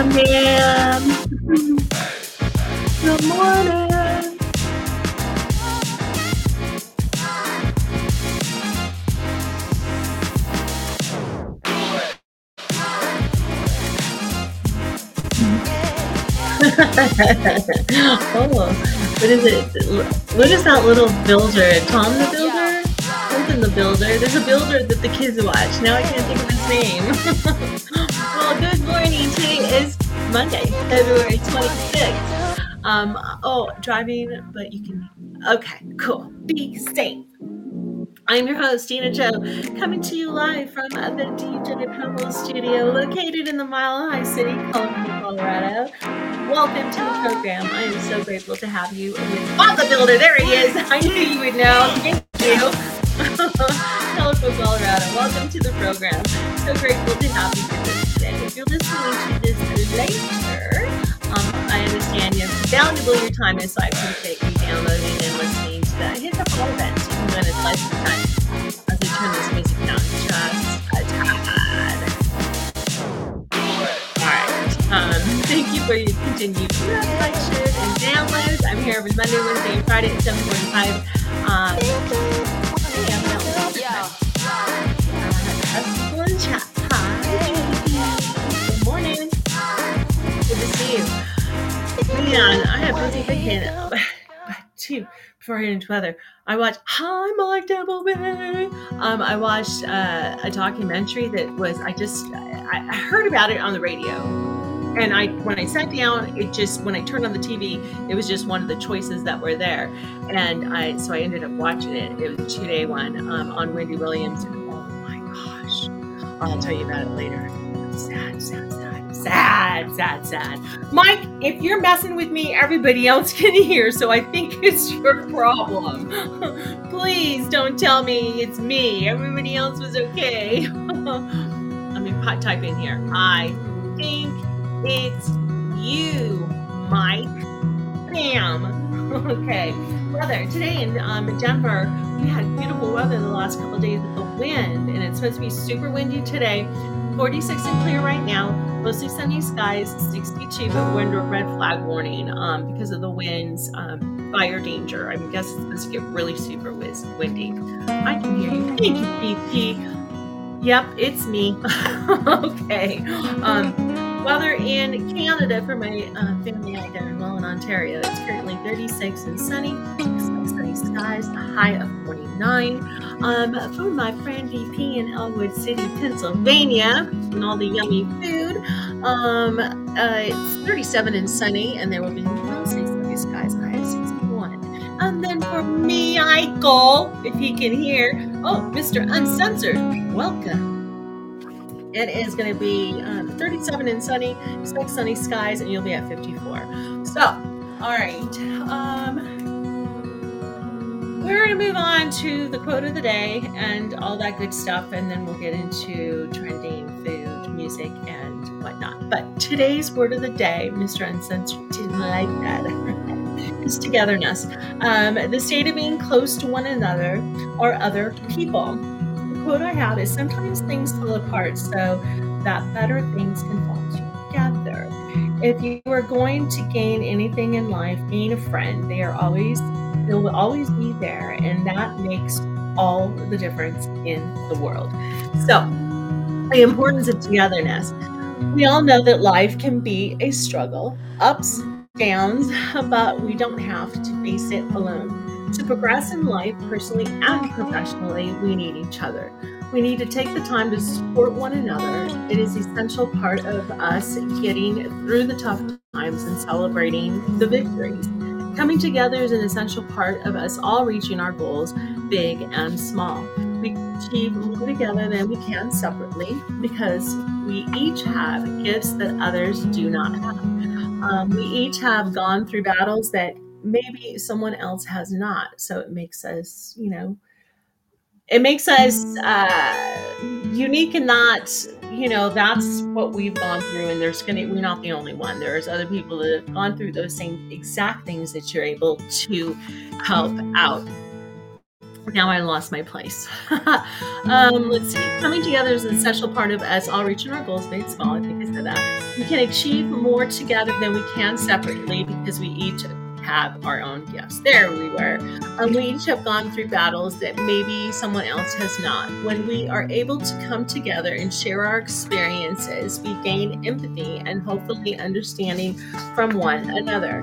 Good morning. oh, what is it? What is that little builder? Tom the Builder? Something the Builder. There's a builder that the kids watch. Now I can't think of his name. Today is Monday, February 26th. Um, oh, driving, but you can. Okay, cool. Be safe. I'm your host, Dina Joe, coming to you live from the DJ Pebble studio located in the Mile High City, Colorado. Welcome to the program. I am so grateful to have you with the Builder. There he is. I knew you would know. Thank you. Colorado. Welcome to the program. So grateful to have you today. If you're listening to this later, um, I understand you have valuable your time is, so I appreciate you downloading and listening to that. Hit the follow button so you can win its lifetime as I turn this music down just a tad. Alright. Um, thank you for your continued like, and downloads. I'm here every Monday, Wednesday, and Friday at 745. Um, Mel. Yeah. To see you. Man, I have busy thinking. Two, before I get into weather, I watched Hi Mike Appleby. Um, I watched uh, a documentary that was I just I, I heard about it on the radio, and I when I sat down, it just when I turned on the TV, it was just one of the choices that were there, and I so I ended up watching it. It was a two day one um, on Wendy Williams, and oh my gosh, I'll tell you about it later. Sad, sad, sad, sad, sad, sad. Mike, if you're messing with me, everybody else can hear, so I think it's your problem. Please don't tell me it's me. Everybody else was okay. Let me type in here. I think it's you, Mike. Bam. Okay. Weather today in um, Denver, we had beautiful weather the last couple days with the wind, and it's supposed to be super windy today. 46 and clear right now. Mostly sunny skies, 62, but we're under red flag warning um, because of the winds, um, fire danger. I guess it's supposed to get really super wiz- windy. I can hear you. Thank you, BP. Yep, it's me. okay. Um, weather in Canada for my uh, family out there in Welland, Ontario. It's currently 36 and sunny. Sunny skies, a high of 49. Um, for my friend VP in Ellwood City, Pennsylvania, and all the yummy food. Um, uh, it's 37 and sunny, and there will be mostly sunny skies, high of 61. And then for me, Michael, if he can hear, oh, Mr. Uncensored, welcome. It is going to be um, 37 and sunny, expect sunny skies, and you'll be at 54. So, all right. Um, we're going to move on to the quote of the day and all that good stuff, and then we'll get into trending food, music, and whatnot. But today's word of the day, Mr. Uncensored didn't like that, is togetherness. Um, the state of being close to one another or other people. Quote I have is sometimes things fall apart so that better things can fall together. If you are going to gain anything in life, gain a friend. They are always they will always be there, and that makes all the difference in the world. So, the importance of togetherness. We all know that life can be a struggle, ups, downs, but we don't have to face it alone. To progress in life, personally and professionally, we need each other. We need to take the time to support one another. It is essential part of us getting through the tough times and celebrating the victories. Coming together is an essential part of us all reaching our goals, big and small. We achieve more together than we can separately because we each have gifts that others do not have. Um, we each have gone through battles that maybe someone else has not. So it makes us, you know, it makes us uh, unique in that you know that's what we've gone through and there's gonna we're not the only one there's other people that have gone through those same exact things that you're able to help out now I lost my place. um, let's see. Coming together is an essential part of us all reaching our goals, big, small. I think I said that. We can achieve more together than we can separately because we each have our own gifts. There we were. Um, we each have gone through battles that maybe someone else has not. When we are able to come together and share our experiences, we gain empathy and hopefully understanding from one another.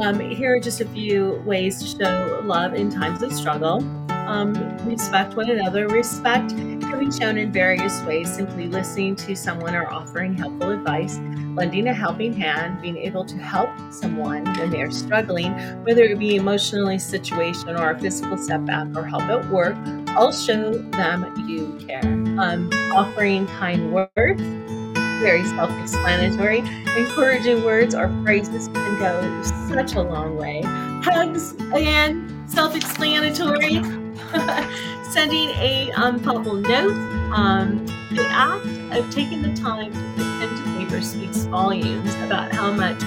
Um, here are just a few ways to show love in times of struggle. Um, respect one another. Respect can be shown in various ways simply listening to someone or offering helpful advice, lending a helping hand, being able to help someone when they're struggling, whether it be emotionally situation or a physical setback or help at work, all show them you care. Um, offering kind words, very self explanatory. Encouraging words or phrases can go such a long way. Hugs, again, self explanatory. Sending a um, thoughtful note. Um, the act of taking the time to put pen to paper speaks volumes about how much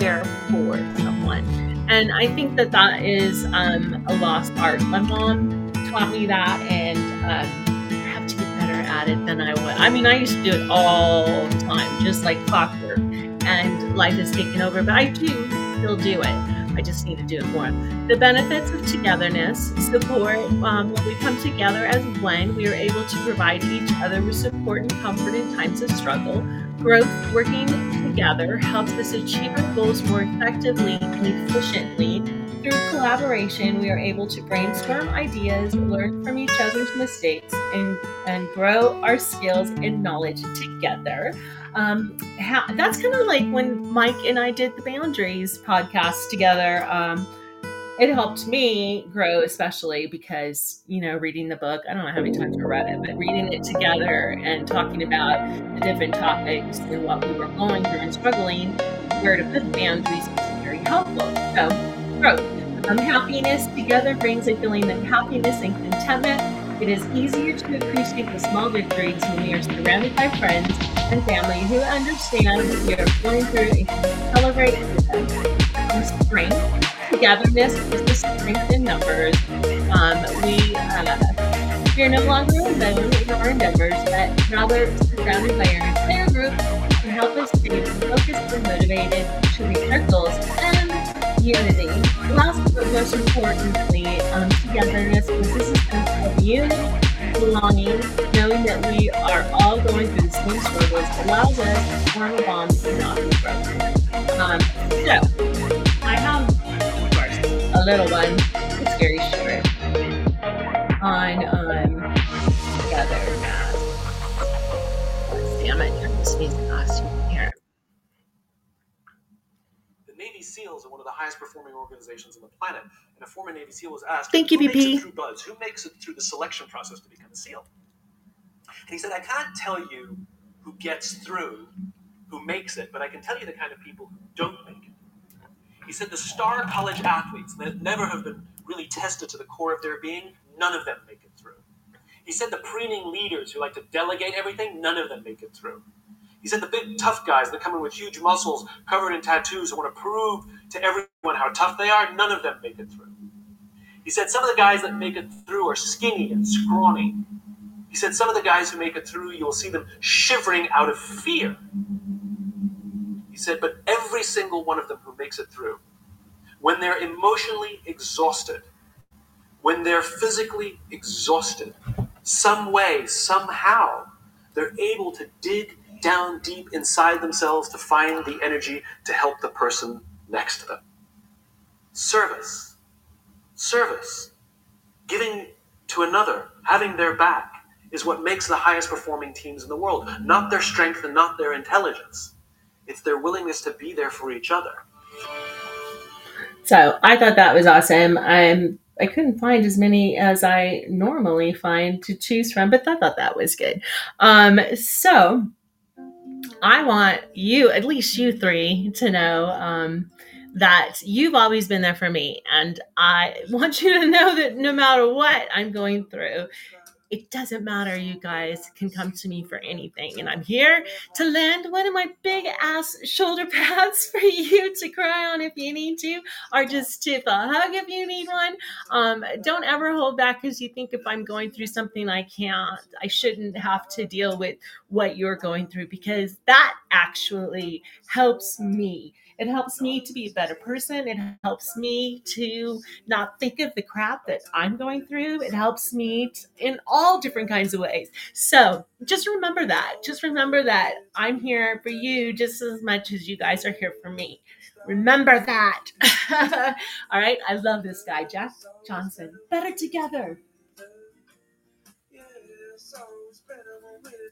care for someone. And I think that that is um, a lost art. My mom taught me that, and um, have to get better at it than I would. I mean, I used to do it all the time, just like clockwork, and life has taken over, but I do still do it. I just need to do it more. The benefits of togetherness, support. Um, when we come together as one, we are able to provide each other with support and comfort in times of struggle. Growth, working together, helps us achieve our goals more effectively and efficiently. Through collaboration, we are able to brainstorm ideas, learn from each other's mistakes, and, and grow our skills and knowledge together um, how, that's kind of like when Mike and I did the Boundaries podcast together. Um, it helped me grow, especially because, you know, reading the book, I don't know how many times I read it, but reading it together and talking about the different topics and what we were going through and struggling, where to put boundaries was very helpful. So, growth. Um, happiness together brings a feeling of happiness and contentment it is easier to appreciate the small victories when we are surrounded by friends and family who understand what we are going through and can celebrate with them. strength, togetherness is the strength in numbers. Um, we, uh, we are no longer alone in our endeavors, but rather surrounded by our entire group can help us stay focused and motivated to reach our goals and unity. Last but most importantly, um, togetherness sense of unity, belonging, knowing that we are all going through the same struggles allows us to form a bond and not be broken. Um, so, I have, of course, a little one. It's very short. On um, SEALs are one of the highest performing organizations on the planet. And a former Navy SEAL was asked, Thank you, who BP. Makes it through BUD/S? Who makes it through the selection process to become a SEAL? And he said, I can't tell you who gets through, who makes it, but I can tell you the kind of people who don't make it. He said the star college athletes that never have been really tested to the core of their being, none of them make it through. He said the preening leaders who like to delegate everything, none of them make it through. He said the big tough guys that come in with huge muscles covered in tattoos and want to prove to everyone how tough they are, none of them make it through. He said some of the guys that make it through are skinny and scrawny. He said some of the guys who make it through, you will see them shivering out of fear. He said, but every single one of them who makes it through, when they're emotionally exhausted, when they're physically exhausted, some way, somehow, they're able to dig down deep inside themselves to find the energy to help the person next to them. Service. Service. Giving to another, having their back, is what makes the highest performing teams in the world. Not their strength and not their intelligence. It's their willingness to be there for each other. So I thought that was awesome. I'm I couldn't find as many as I normally find to choose from, but I thought that was good. Um, so I want you, at least you three, to know um, that you've always been there for me. And I want you to know that no matter what I'm going through, it doesn't matter. You guys can come to me for anything. And I'm here to lend one of my big ass shoulder pads for you to cry on if you need to, or just tip a hug if you need one. Um, don't ever hold back because you think if I'm going through something I can't, I shouldn't have to deal with what you're going through because that actually helps me. It helps me to be a better person. It helps me to not think of the crap that I'm going through. It helps me in all different kinds of ways. So just remember that. Just remember that I'm here for you just as much as you guys are here for me. Remember that. all right. I love this guy, Jack Johnson. Better together.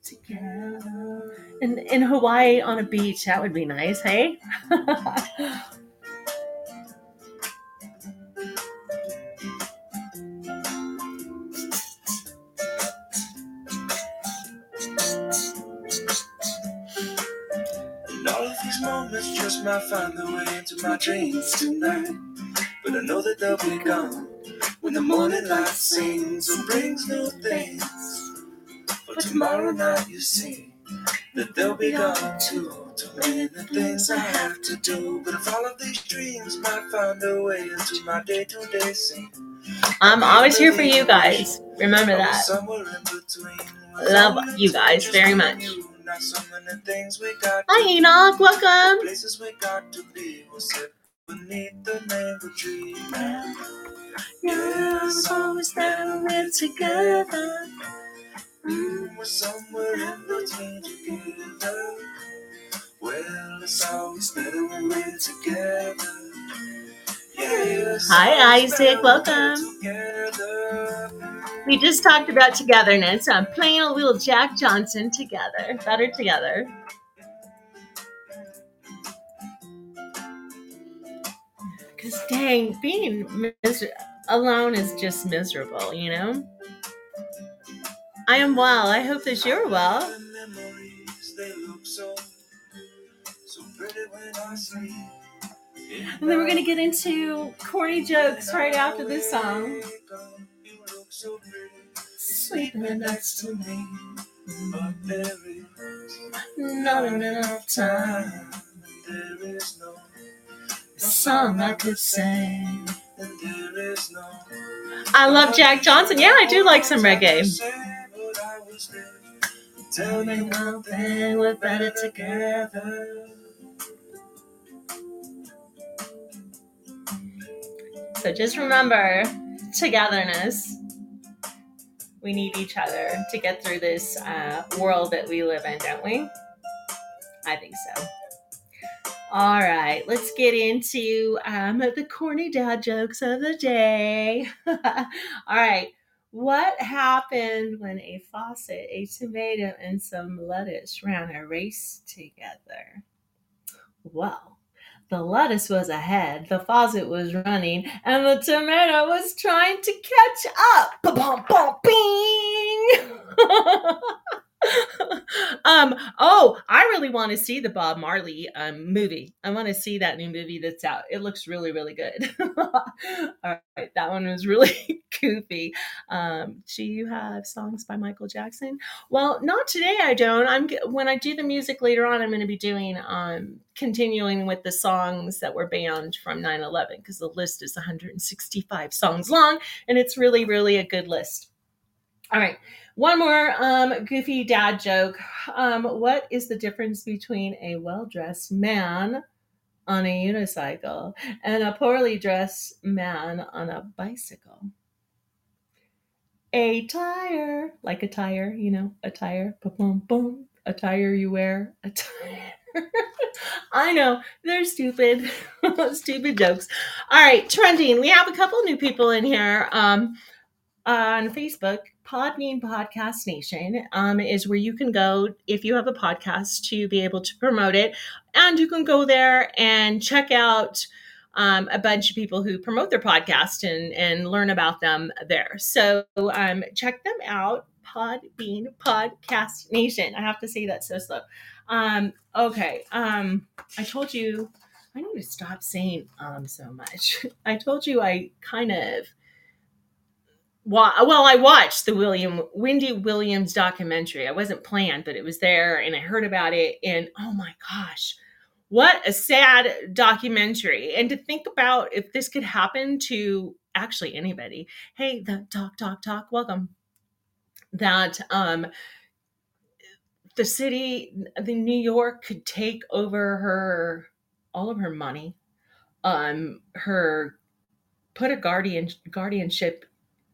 Together. In, in Hawaii on a beach, that would be nice, hey? Moments just might find their way into my dreams tonight. But I know that they'll be gone when the morning light sings and brings new things. For tomorrow night, you see that they'll be gone too. Too many the things I have to do. But if all of these dreams might find their way into my day to day scene, I'm always here for you guys. Remember that. Somewhere in between. Love you guys very much. Not so many things we got Hi, Enoch. Welcome. Places we got to be will sit beneath the mango tree. Man. Yeah, it's always better we're together. Mm, we're somewhere in between together. Well, it's always better when we're together. Yeah, Hi, Isaac. better when we're Welcome. We just talked about togetherness. I'm playing a little Jack Johnson together. Better together. Because dang, being mis- alone is just miserable, you know? I am well. I hope that you're well. The look so, so pretty when I sleep. And then we're going to get into corny jokes right after this song. You look so Sleeping next to me. but there is Not enough time. there is no, Song I could sing. there is no. I love Jack Johnson. Yeah, I do like some reggae. Tell me one thing, we're better together. So just remember togetherness. We need each other to get through this uh, world that we live in, don't we? I think so. All right, let's get into um, the corny dad jokes of the day. All right, what happened when a faucet, a tomato, and some lettuce ran a race together? Well, the lettuce was ahead, the faucet was running, and the tomato was trying to catch up. Ba-bum, bum, bing! um oh i really want to see the bob marley um movie. I want to see that new movie that's out. It looks really really good. All right that one was really goofy. Um do you have songs by michael jackson? Well not today i don't. I'm when i do the music later on i'm going to be doing um continuing with the songs that were banned from 9-11 because the list is 165 songs long and it's really really a good list. All right one more um, goofy dad joke. Um, what is the difference between a well dressed man on a unicycle and a poorly dressed man on a bicycle? A tire, like a tire, you know, a tire, boom, boom, a tire you wear, a tire. I know they're stupid, stupid jokes. All right, trending. We have a couple new people in here. Um, on Facebook, Podbean Podcast Nation um, is where you can go if you have a podcast to be able to promote it. And you can go there and check out um, a bunch of people who promote their podcast and, and learn about them there. So um, check them out. Podbean Podcast Nation. I have to say that so slow. Um, okay. Um, I told you I need to stop saying um so much. I told you I kind of wa- well, I watched the William Wendy Williams documentary. I wasn't planned, but it was there, and I heard about it, and oh my gosh, what a sad documentary! And to think about if this could happen to actually anybody. Hey, the talk, talk, talk. Welcome. That um the city, the New York could take over her all of her money, um, her put a guardian guardianship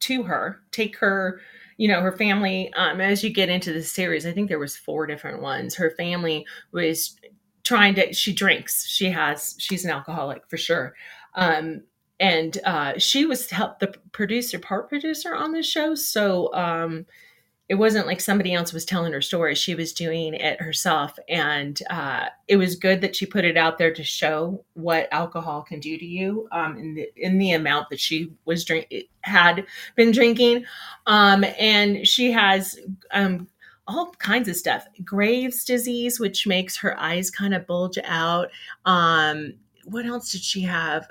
to her, take her, you know, her family. Um, as you get into the series, I think there was four different ones. Her family was trying to. She drinks. She has. She's an alcoholic for sure. Um, and uh, she was help the producer, part producer on the show. So um, it wasn't like somebody else was telling her story. She was doing it herself. And uh, it was good that she put it out there to show what alcohol can do to you um, in, the, in the amount that she was drink had been drinking. Um, and she has um, all kinds of stuff. Graves disease, which makes her eyes kind of bulge out. Um, what else did she have?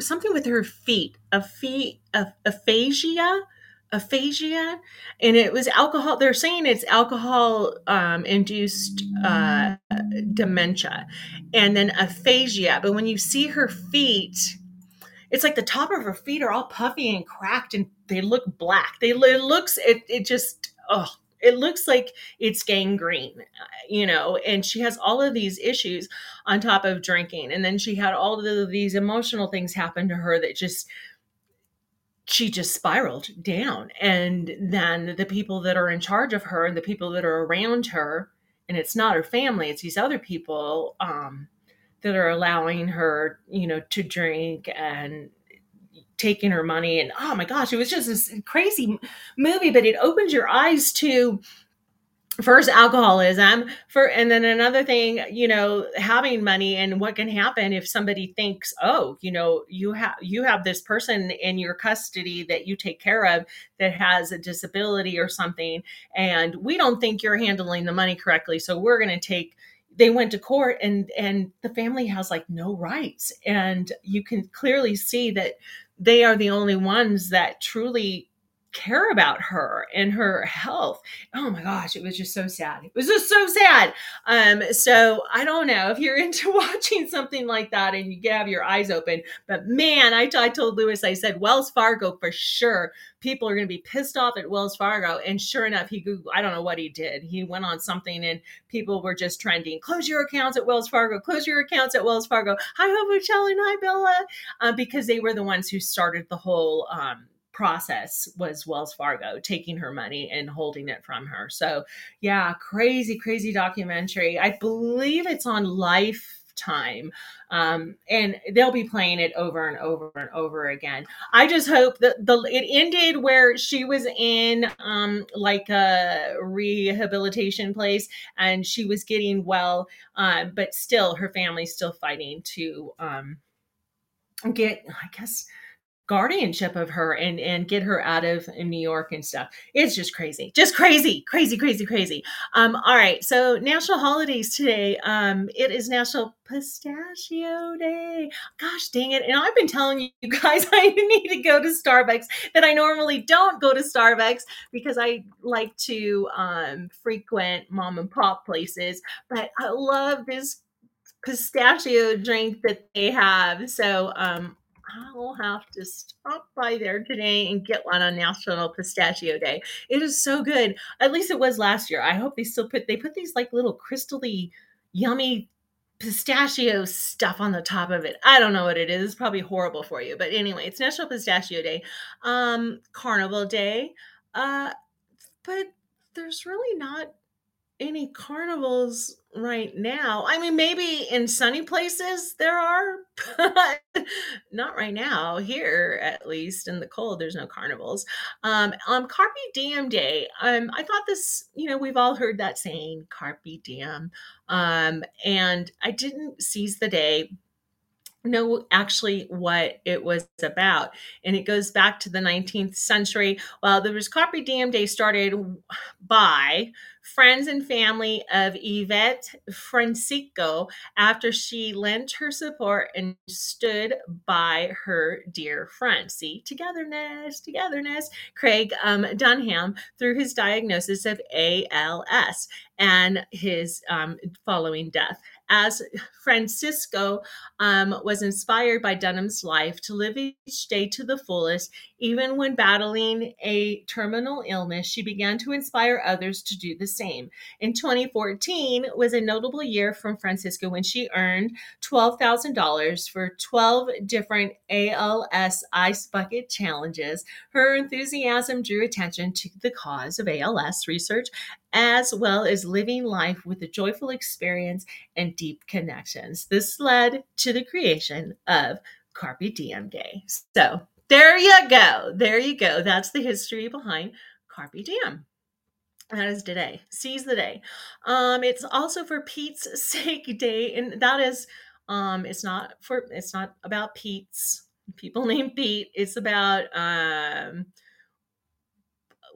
Something with her feet, a feet, aphasia aphasia and it was alcohol they're saying it's alcohol um, induced uh, dementia and then aphasia but when you see her feet it's like the top of her feet are all puffy and cracked and they look black. They it looks it, it just oh it looks like it's gangrene you know and she has all of these issues on top of drinking and then she had all of these emotional things happen to her that just she just spiraled down. And then the people that are in charge of her and the people that are around her, and it's not her family, it's these other people um, that are allowing her, you know, to drink and taking her money. And oh my gosh, it was just this crazy movie, but it opens your eyes to first alcoholism for and then another thing you know having money and what can happen if somebody thinks oh you know you have you have this person in your custody that you take care of that has a disability or something and we don't think you're handling the money correctly so we're going to take they went to court and and the family has like no rights and you can clearly see that they are the only ones that truly care about her and her health. Oh my gosh, it was just so sad. It was just so sad. Um, so I don't know if you're into watching something like that and you have your eyes open, but man, I, I told Lewis, I said Wells Fargo for sure. People are going to be pissed off at Wells Fargo. And sure enough, he Googled, I don't know what he did. He went on something and people were just trending, close your accounts at Wells Fargo, close your accounts at Wells Fargo. Hi, Hobo Shelley and hi, Bella. Uh, because they were the ones who started the whole, um, process was Wells Fargo taking her money and holding it from her. So, yeah, crazy, crazy documentary. I believe it's on Lifetime. Um, and they'll be playing it over and over and over again. I just hope that the it ended where she was in um, like a rehabilitation place and she was getting well, um, but still her family's still fighting to um, get, I guess guardianship of her and and get her out of New York and stuff. It's just crazy. Just crazy. Crazy, crazy, crazy. Um all right. So national holidays today. Um it is National Pistachio Day. Gosh dang it. And I've been telling you guys I need to go to Starbucks that I normally don't go to Starbucks because I like to um frequent mom and pop places, but I love this pistachio drink that they have. So um I'll have to stop by there today and get one on National Pistachio Day. It is so good. At least it was last year. I hope they still put they put these like little crystally yummy pistachio stuff on the top of it. I don't know what it is. It's probably horrible for you. But anyway, it's National Pistachio Day. Um Carnival Day. Uh but there's really not any carnivals right now. I mean, maybe in sunny places there are, but not right now. Here, at least in the cold, there's no carnivals. Um, on Carpe Diem Day, um, I thought this. You know, we've all heard that saying, "Carpe Diem," um, and I didn't seize the day know actually what it was about. And it goes back to the 19th century. Well, was Carpe Diem Day started by friends and family of Yvette Francisco after she lent her support and stood by her dear friend. See, togetherness, togetherness. Craig um, Dunham through his diagnosis of ALS and his um, following death as Francisco um, was inspired by Dunham's life to live each day to the fullest, Even when battling a terminal illness, she began to inspire others to do the same. In 2014 was a notable year from Francisco when she earned $12,000 for 12 different ALS ice bucket challenges. Her enthusiasm drew attention to the cause of ALS research as well as living life with a joyful experience and deep connections. This led to the creation of Carpe Diem Day. So there you go. There you go. That's the history behind Carpe Diem. That is today. Seize the day. Um, it's also for Pete's sake day, and that is um, it's not for it's not about Pete's people named Pete. It's about um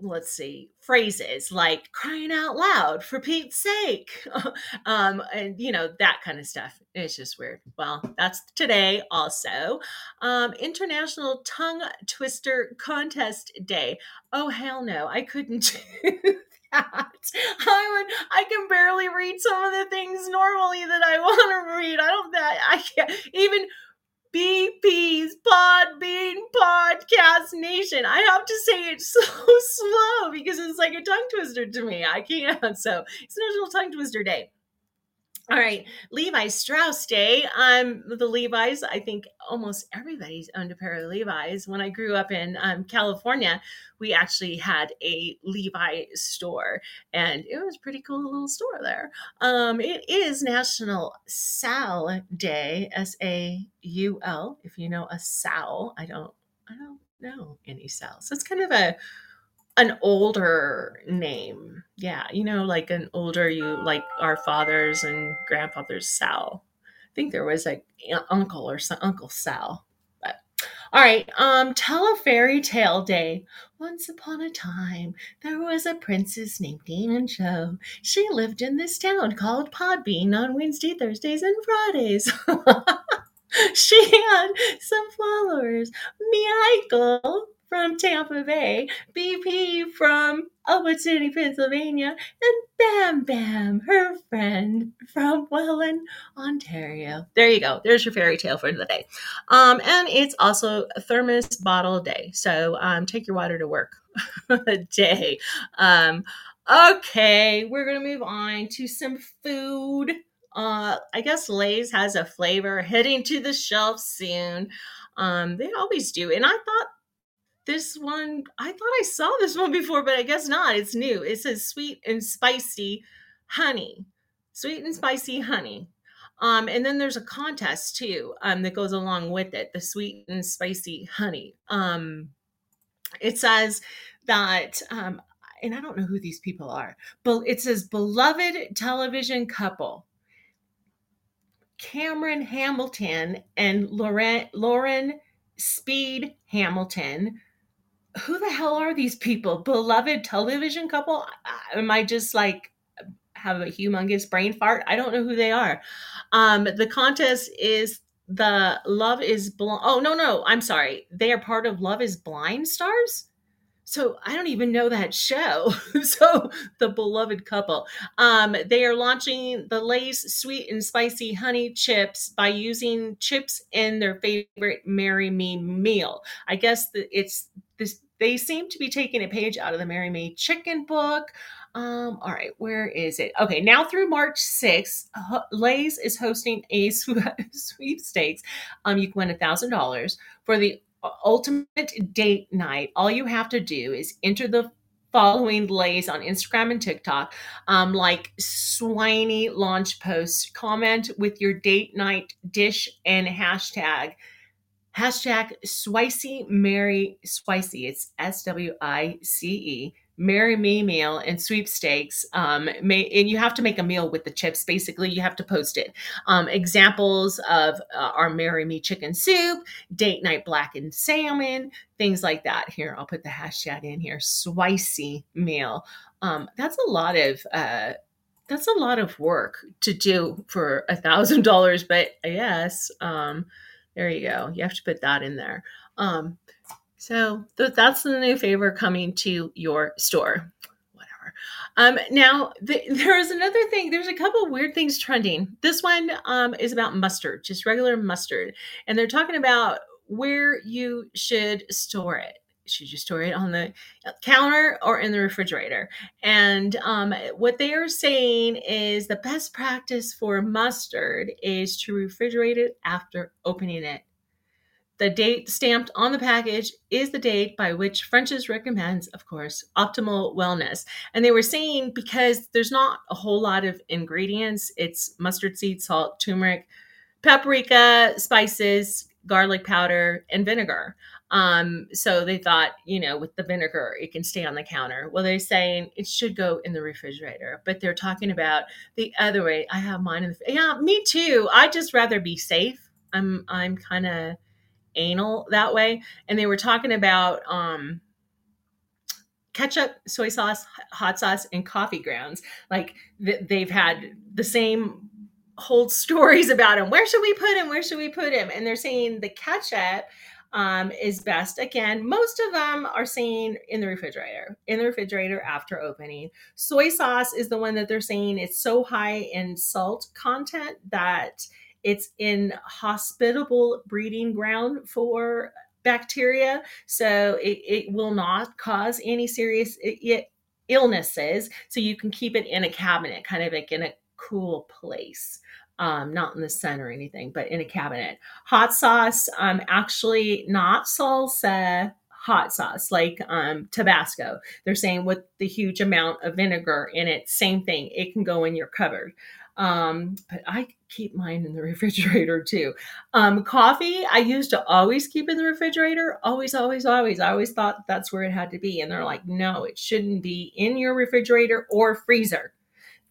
let's see phrases like crying out loud for pete's sake um and you know that kind of stuff. It's just weird. Well that's today also. Um international tongue twister contest day. Oh hell no i couldn't do that. I would i can barely read some of the things normally that i want to read. I don't that i can't even BP's Podbean Podcast Nation. I have to say it so slow because it's like a tongue twister to me. I can't. So it's National Tongue Twister Day. All right, Levi Strauss Day. Um, the Levi's. I think almost everybody's owned a pair of Levi's. When I grew up in um, California, we actually had a Levi store, and it was pretty cool little store there. Um, it is National Sal Day. S A U L. If you know a Sal, I don't. I don't know any Sal. So it's kind of a an older name. Yeah, you know, like an older you like our fathers and grandfathers Sal. I think there was like uncle or some Uncle Sal. But all right, um, tell a fairy tale day. Once upon a time, there was a princess named Demon Joe. She lived in this town called Podbean on Wednesday, Thursdays, and Fridays. she had some followers. Michael, from Tampa Bay, BP from Ellwood City, Pennsylvania, and Bam Bam, her friend from Welland, Ontario. There you go. There's your fairy tale for the day. Um, and it's also a thermos bottle day. So um, take your water to work day. Um, okay, we're going to move on to some food. Uh, I guess Lay's has a flavor heading to the shelf soon. Um, they always do. And I thought this one i thought i saw this one before but i guess not it's new. It says sweet and spicy honey sweet and spicy honey. Um, and then there's a contest too um, that goes along with it the sweet and spicy honey. Um, it says that um, and i don't know who these people are but it says beloved television couple cameron hamilton and lauren lauren speed hamilton who the hell are these people? Beloved television couple? Am I just like have a humongous brain fart? I don't know who they are. Um, the contest is the Love is Blind. Oh no, no, I'm sorry. They are part of Love is Blind stars. So I don't even know that show. so the beloved couple. Um, they are launching the Lay's sweet and spicy honey chips by using chips in their favorite Marry Me meal. I guess it's this they seem to be taking a page out of the Marry Me chicken book. Um, all right, where is it? Okay, now through March 6th, Lay's is hosting a sweepstakes. Um, you can win a thousand dollars for the ultimate date night. All you have to do is enter the following Lay's on Instagram and TikTok, um, like swiny launch posts, comment with your date night dish and hashtag hashtag Swicy Mary Swicy. It's S W I C E. Marry Me meal and sweepstakes. Um, may, and you have to make a meal with the chips. Basically, you have to post it. Um, examples of uh, our Marry Me chicken soup, date night blackened salmon, things like that. Here, I'll put the hashtag in here. Swicy meal. Um, that's a lot of. Uh, that's a lot of work to do for a thousand dollars, but yes, um, there you go. You have to put that in there. Um, so th- that's the new favor coming to your store. Whatever. Um, now th- there is another thing. There's a couple weird things trending. This one um, is about mustard, just regular mustard, and they're talking about where you should store it. should you store it on the counter or in the refrigerator? And um, what they are saying is the best practice for mustard is to refrigerate it after opening it. The date stamped on the package is the date by which French's recommends, of course, optimal wellness. And they were saying because there's not a whole lot of ingredients, it's mustard seed, salt, turmeric, paprika, spices, garlic powder, and vinegar. Um, so they thought, you know, with the vinegar, it can stay on the counter. Well, they're saying it should go in the refrigerator, but they're talking about the other way. I have mine in the, yeah, me too. I just rather be safe. I'm, I'm kind of anal that way. And they were talking about, um, ketchup, soy sauce, hot sauce, and coffee grounds. Like th- they've had the same whole stories about him. Where should we put him? Where should we put him? And they're saying the ketchup um, is best. Again, most of them are saying in the refrigerator, in the refrigerator after opening. Soy sauce is the one that they're saying it's so high in salt content that it's in hospitable breeding ground for bacteria. So it, it will not cause any serious illnesses. So you can keep it in a cabinet, kind of like in a cool place um, not in the sun or anything, but in a cabinet. Hot sauce, um, actually not salsa hot sauce like um, Tabasco. They're saying with the huge amount of vinegar in it, same thing. It can go in your cupboard. Um, but I keep mine in the refrigerator too. Um, coffee, I used to always keep in the refrigerator. Always, always, always. I always thought that's where it had to be. And they're like, no, it shouldn't be in your refrigerator or freezer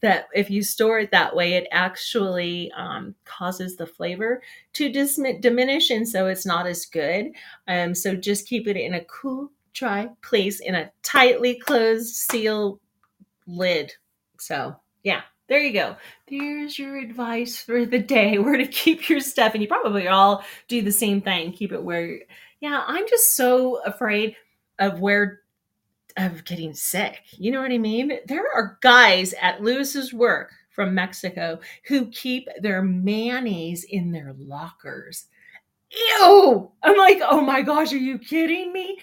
that if you store it that way, it actually um, causes the flavor to dis- diminish, and so it's not as good. Um, so just keep it in a cool, dry place in a tightly closed seal lid. So yeah, there you go. There's your advice for the day: where to keep your stuff, and you probably all do the same thing. Keep it where. Yeah, I'm just so afraid of where of getting sick. You know what I mean? There are guys at Lewis's work from Mexico who keep their mayonnaise in their lockers. Ew! I'm like, oh my gosh, are you kidding me?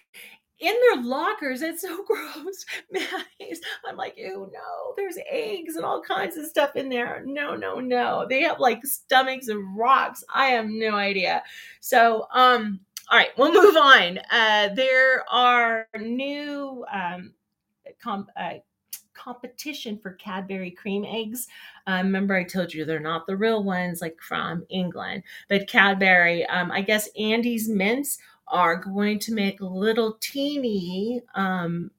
In their lockers, it's so gross. Mayonnaise. I'm like, ew, no, there's eggs and all kinds of stuff in there. No, no, no. They have like stomachs of rocks. I have no idea. So, um, all right, we'll move on. Uh, there are new um, com- uh, competition for Cadbury cream eggs. Um, remember, I told you they're not the real ones, like from England, but Cadbury. Um, I guess Andes Mints are going to make little teeny um,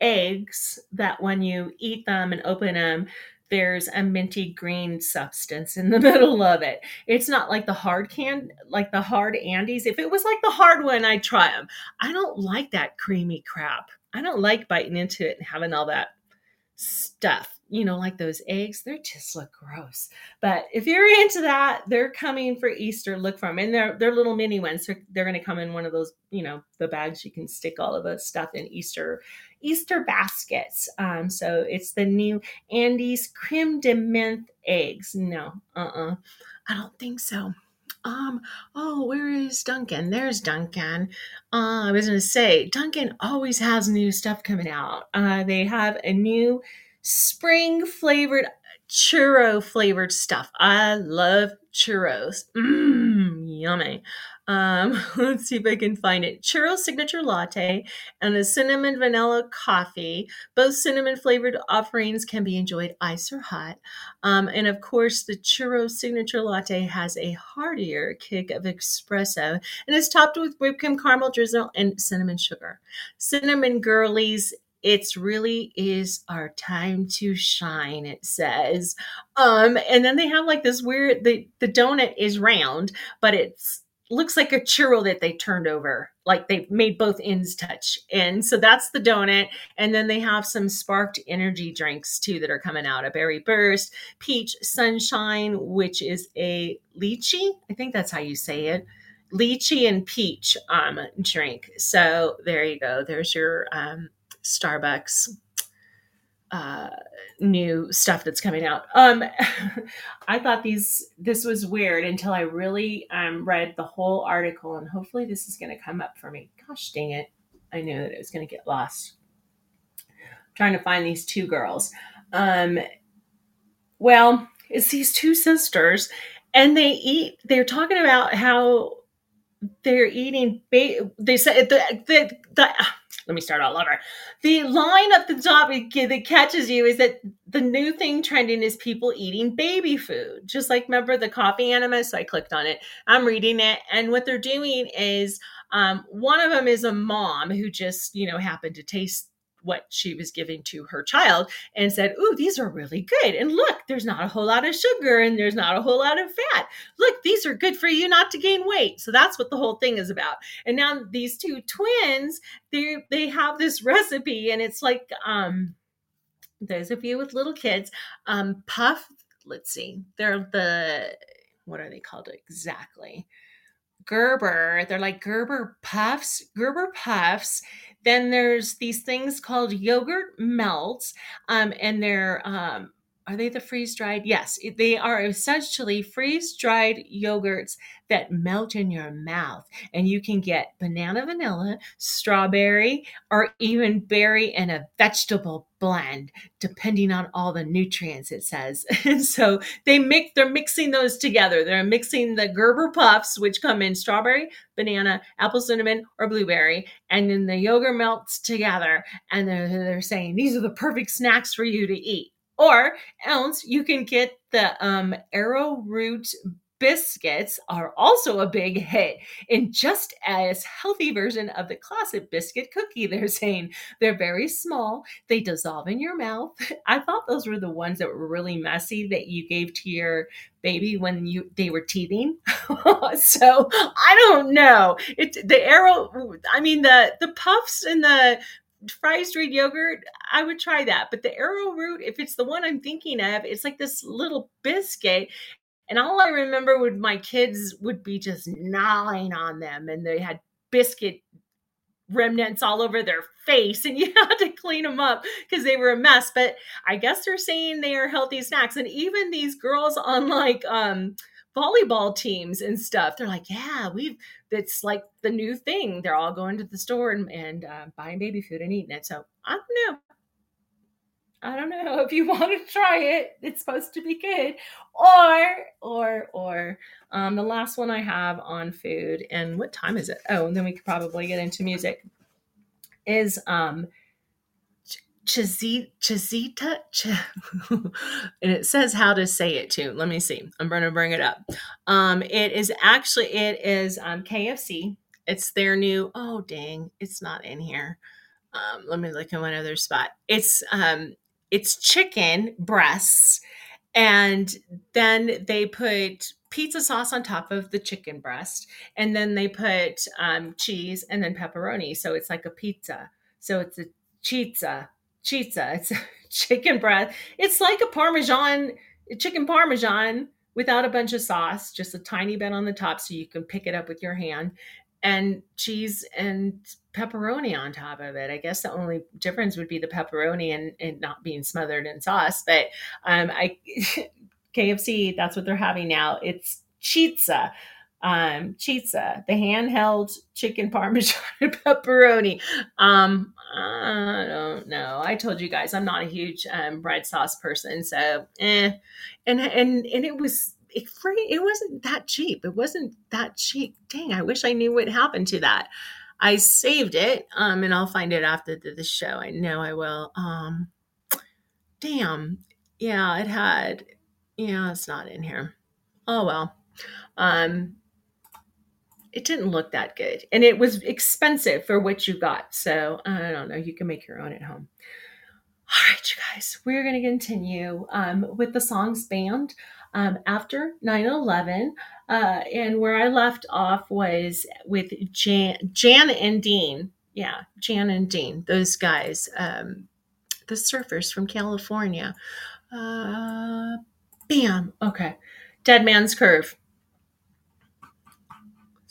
eggs that when you eat them and open them, there's a minty green substance in the middle of it. It's not like the hard can, like the hard Andes. If it was like the hard one, I'd try them. I don't like that creamy crap. I don't like biting into it and having all that stuff you know, like those eggs, they just look gross. But if you're into that, they're coming for Easter. Look for them, and they're they're little mini ones. They're, they're going to come in one of those, you know, the bags you can stick all of the stuff in Easter Easter baskets. Um, so it's the new Andes creme de menthe eggs. No, uh, uh-uh. uh I don't think so. Um, oh, where is Dunkin'? There's Dunkin'. Uh, I was going to say, Dunkin' always has new stuff coming out. Uh, they have a new spring flavored churro flavored stuff. I love churros. Mmm, yummy. Um, let's see if I can find it. Churro signature latte and a cinnamon vanilla coffee. Both cinnamon flavored offerings can be enjoyed ice or hot. Um, and of course, the churro signature latte has a heartier kick of espresso and is topped with whipped cream, caramel drizzle, and cinnamon sugar. Cinnamon girlies it's really is our time to shine it says. Um and then they have like this weird the the donut is round but it's looks like a churro that they turned over like they made both ends touch. And so that's the donut. And then they have some sparked energy drinks too that are coming out a berry burst peach sunshine which is a lychee i think that's how you say it lychee and peach um drink. So there you go. There's your um Starbucks uh, new stuff that's coming out. Um, I thought these this was weird until I really um, read the whole article, and hopefully this is going to come up for me. Gosh dang it! I knew that it was going to get lost. I'm trying to find these two girls. Um, well, it's these two sisters, and they eat. They're talking about how they're eating. Ba- they said the, the, the let me start all over. The line at the top that catches you is that the new thing trending is people eating baby food. Just like remember the coffee enema? So I clicked on it. I'm reading it, and what they're doing is um, one of them is a mom who just you know happened to taste what she was giving to her child and said, Ooh, these are really good. And look, there's not a whole lot of sugar and there's not a whole lot of fat. Look, these are good for you not to gain weight. So that's what the whole thing is about. And now these two twins, they they have this recipe and it's like um those of you with little kids, um puff, let's see. They're the what are they called exactly? Gerber. They're like Gerber puffs, Gerber puffs. Then there's these things called yogurt melts, um, and they're um, are they the freeze dried? Yes, they are essentially freeze dried yogurts that melt in your mouth. And you can get banana vanilla, strawberry, or even berry and a vegetable blend, depending on all the nutrients it says. And so they mix, they're mixing those together. They're mixing the Gerber puffs, which come in strawberry, banana, apple cinnamon, or blueberry, and then the yogurt melts together. And they're, they're saying these are the perfect snacks for you to eat. Or else you can get the um, arrowroot biscuits are also a big hit in just as healthy version of the classic biscuit cookie they're saying. They're very small they dissolve in your mouth. I thought those were the ones that were really messy that you gave to your baby when you they were teething. So i don't know. It the arrow i mean the the puffs and the freeze dried yogurt, I would try that. But the arrowroot, if it's the one I'm thinking of, it's like this little biscuit. And all I remember would my kids would be just gnawing on them, and they had biscuit remnants all over their face, and you had to clean them up because they were a mess. But I guess they're saying they are healthy snacks, and even these girls on like um volleyball teams and stuff. They're like, yeah, we've, it's like the new thing. They're all going to the store and, and uh, buying baby food and eating it. So I don't know. I don't know if you want to try it. It's supposed to be good. Or, or, or, um, the last one I have on food, and what time is it? Oh, and then we could probably get into music. Is um, Chizita, Ch- and it says how to say it too. Let me see. I'm going to bring it up. Um, it is actually it is um, KFC. It's their new. Oh dang, it's not in here. Um, let me look in one other spot. It's um, it's chicken breasts, and then they put pizza sauce on top of the chicken breast, and then they put um, cheese and then pepperoni. So it's like a pizza. So it's a pizza pizza. It's chicken breast. It's like a parmesan, chicken parmesan without a bunch of sauce, just a tiny bit on the top so you can pick it up with your hand, and cheese and pepperoni on top of it. I guess the only difference would be the pepperoni and, not being smothered in sauce. But um, I KFC, that's what they're having now. It's pizza um, pizza, the handheld chicken parmesan and pepperoni. Um, I don't know. I told you guys I'm not a huge um, bread sauce person, so eh. And and and it was it free. It wasn't that cheap. It wasn't that cheap. Dang, I wish I knew what happened to that. I saved it, um, and I'll find it after the, the show. I know I will. Um, damn. Yeah, it had. Yeah, it's not in here. Oh well. Um, it didn't look that good. And it was expensive for what you got. So i don't know you can make your own at home. All right you guys we're going to continue um, with the songs banned um, after 9-11 uh, and where i left off was with jan, jan and dean. Yeah jan and dean those guys um, the surfers from california. Uh, bam. Okay. Dead man's curve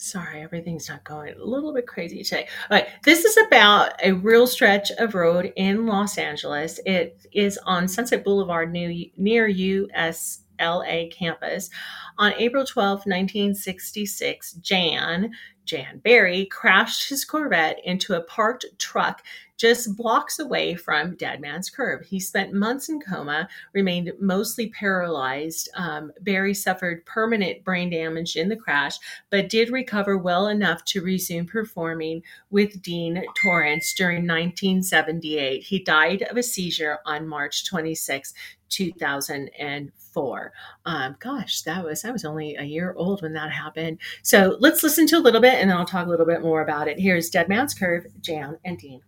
Sorry, everything's not going a little bit crazy today. All right, this is about a real stretch of road in Los Angeles. It is on Sunset Boulevard near, near US campus. On April 12, 1966, Jan, Jan Berry crashed his Corvette into a parked truck just blocks away from Dead Man's Curve. He spent months in coma, remained mostly paralyzed. Um, Berry suffered permanent brain damage in the crash, but did recover well enough to resume performing with Dean Torrence during 1978. He died of a seizure on March 26, 2004. Um, gosh, that was I was only a year old when that happened. So let's listen to a little bit, and then I'll talk a little bit more about it. Here's Dead Man's Curve, Jan and Dean.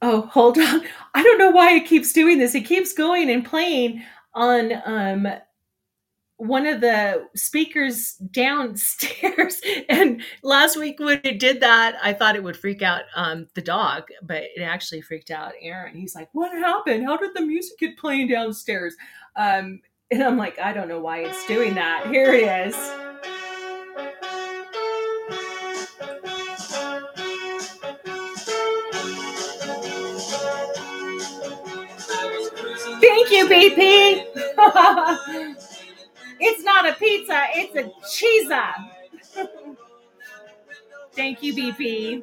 Oh, hold on. I don't know why it keeps doing this. It keeps going and playing on um one of the speakers downstairs. And last week when it did that, I thought it would freak out um, the dog, but it actually freaked out Aaron. He's like, "What happened? How did the music get playing downstairs?" Um, and I'm like, "I don't know why it's doing that." Here it is. Thank you, BP. it's not a pizza, it's a cheesa. Thank you, BP.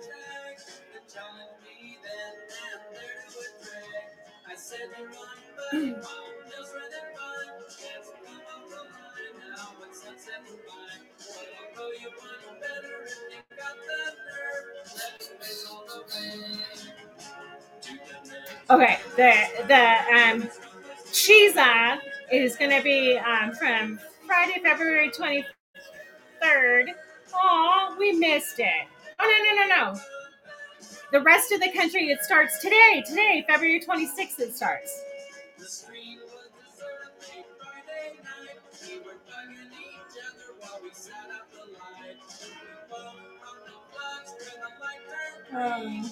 Okay, the the um Cheesa is going to be um, from Friday, February 23rd. Oh, we missed it. Oh, no, no, no, no. The rest of the country, it starts today. Today, February 26th, it starts. Um,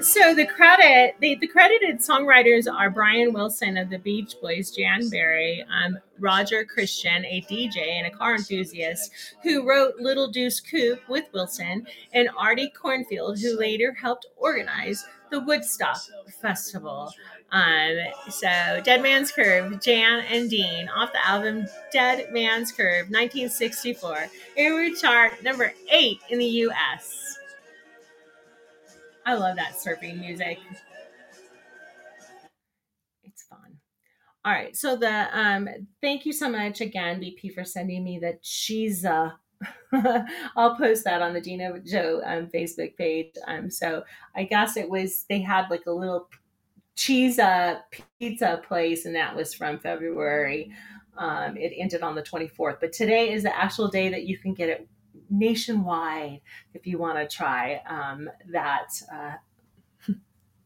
so the credit the, the credited songwriters are brian wilson of the beach boys jan berry um, roger christian a dj and a car enthusiast who wrote little deuce coupe with wilson and artie kornfeld who later helped organize the woodstock festival. Um, so dead man's curve jan and dean off the album dead man's curve 1964 it would chart number eight in the us I love that surfing music. It's fun. All right. So the um thank you so much again, BP, for sending me the cheese. I'll post that on the Dino Joe um, Facebook page. Um, so I guess it was they had like a little cheese pizza place, and that was from February. Um, it ended on the 24th, but today is the actual day that you can get it nationwide if you want to try um, that uh,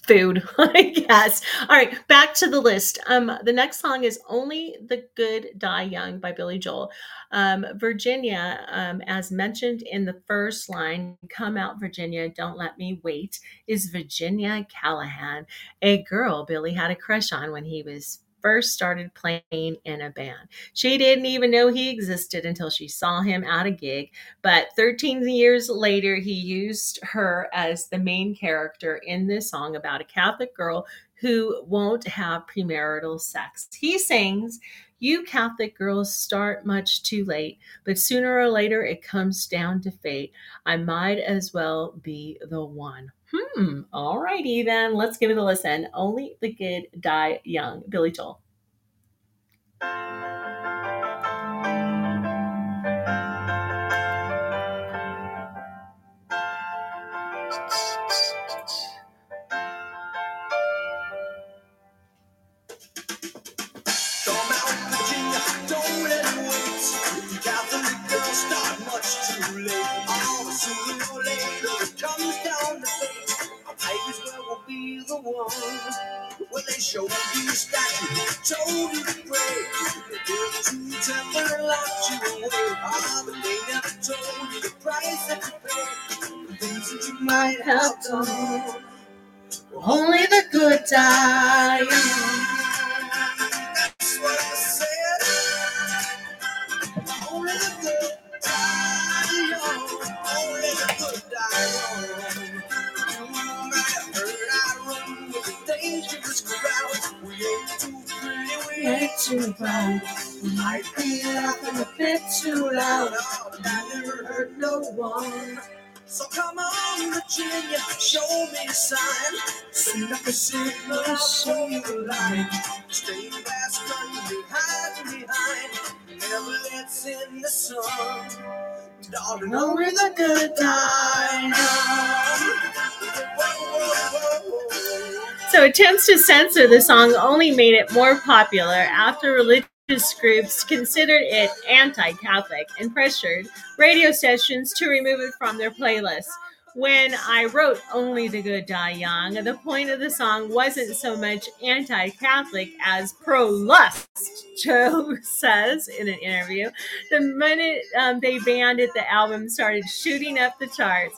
food, I guess. All right, back to the list. Um, the next song is Only the Good Die Young by Billy Joel. Um, Virginia, um, as mentioned in the first line, Come Out Virginia, Don't Let Me Wait, is Virginia Callahan, a girl Billy had a crush on when he was first started playing in a band. She didn't even know he existed until she saw him at a gig, but 13 years later, he used her as the main character in this song about a Catholic girl who won't have premarital sex. He sings, You Catholic girls start much too late, but sooner or later it comes down to fate. I might as well be the one. Hmm. All righty then. Let's give it a listen. Only the good die young. Billy Joel. Down to fate. I might as be the one. When they show you statue, told you to pray. They Bills who temper locked you away. Ah, but they never told you the price that you pay. The things that you might have done. Only the good die. That's what I said. Only the good die. Only the good die ain't too proud. might be laughing a bit too loud. But that never hurt no one. So come on, Virginia, show me a sign. Send up a signal, I'll show you the line. Stay fast, curtain behind, behind. Never lets in the sun. Darling, only the good. So attempts to censor the song only made it more popular after religious groups considered it anti-Catholic and pressured radio stations to remove it from their playlists. When I wrote Only the Good Die Young, the point of the song wasn't so much anti Catholic as pro lust, Joe says in an interview. The minute um, they banned it, the album started shooting up the charts.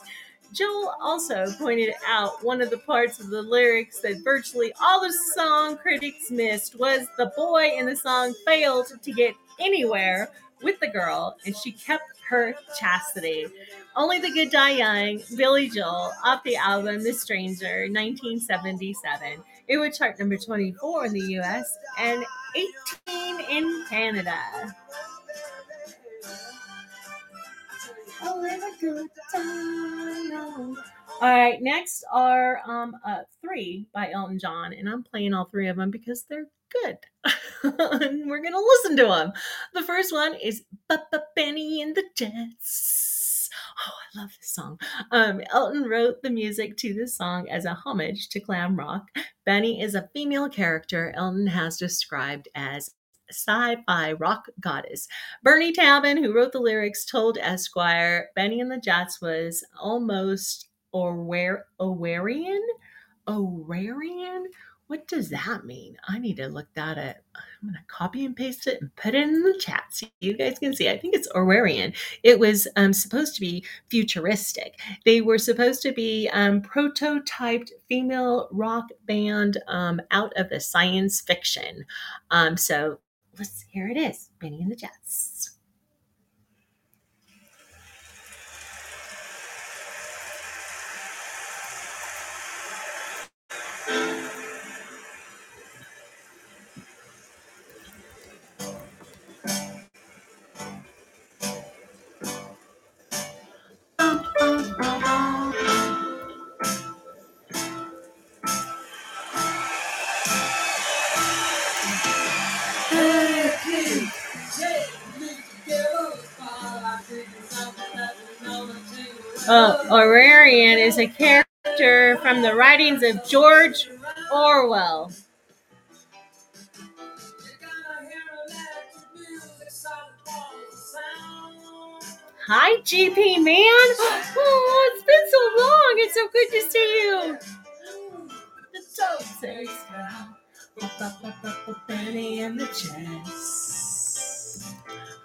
Joel also pointed out one of the parts of the lyrics that virtually all the song critics missed was the boy in the song failed to get anywhere with the girl and she kept her chastity. Only the Good Die Young, Billy Joel, off the album The Stranger, 1977. It would chart number 24 in the US and 18 in Canada. Only the good die young. All right, next are um uh, three by Elton John, and I'm playing all three of them because they're good. and we're gonna listen to them. The first one is Papa Bennie and the Jets. Oh, I love this song. Um, Elton wrote the music to this song as a homage to glam rock. Bennie is a female character Elton has described as sci-fi rock goddess. Bernie Taupin, who wrote the lyrics, told Esquire Bennie and the Jets was almost Orwarian? Orwarian? What does that mean? I need to look that up. I'm going to copy and paste it and put it in the chat so you guys can see. I think it's Orwarian. It was um, supposed to be futuristic. They were supposed to be um, prototyped female rock band um, out of the science fiction. Um, so let's here it is Bennie and the Jets. Is a character from the writings of George Orwell. Hi, GP man. Oh, it's been so long. It's so good to see you.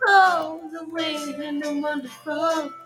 Oh, the wind and the wonderful.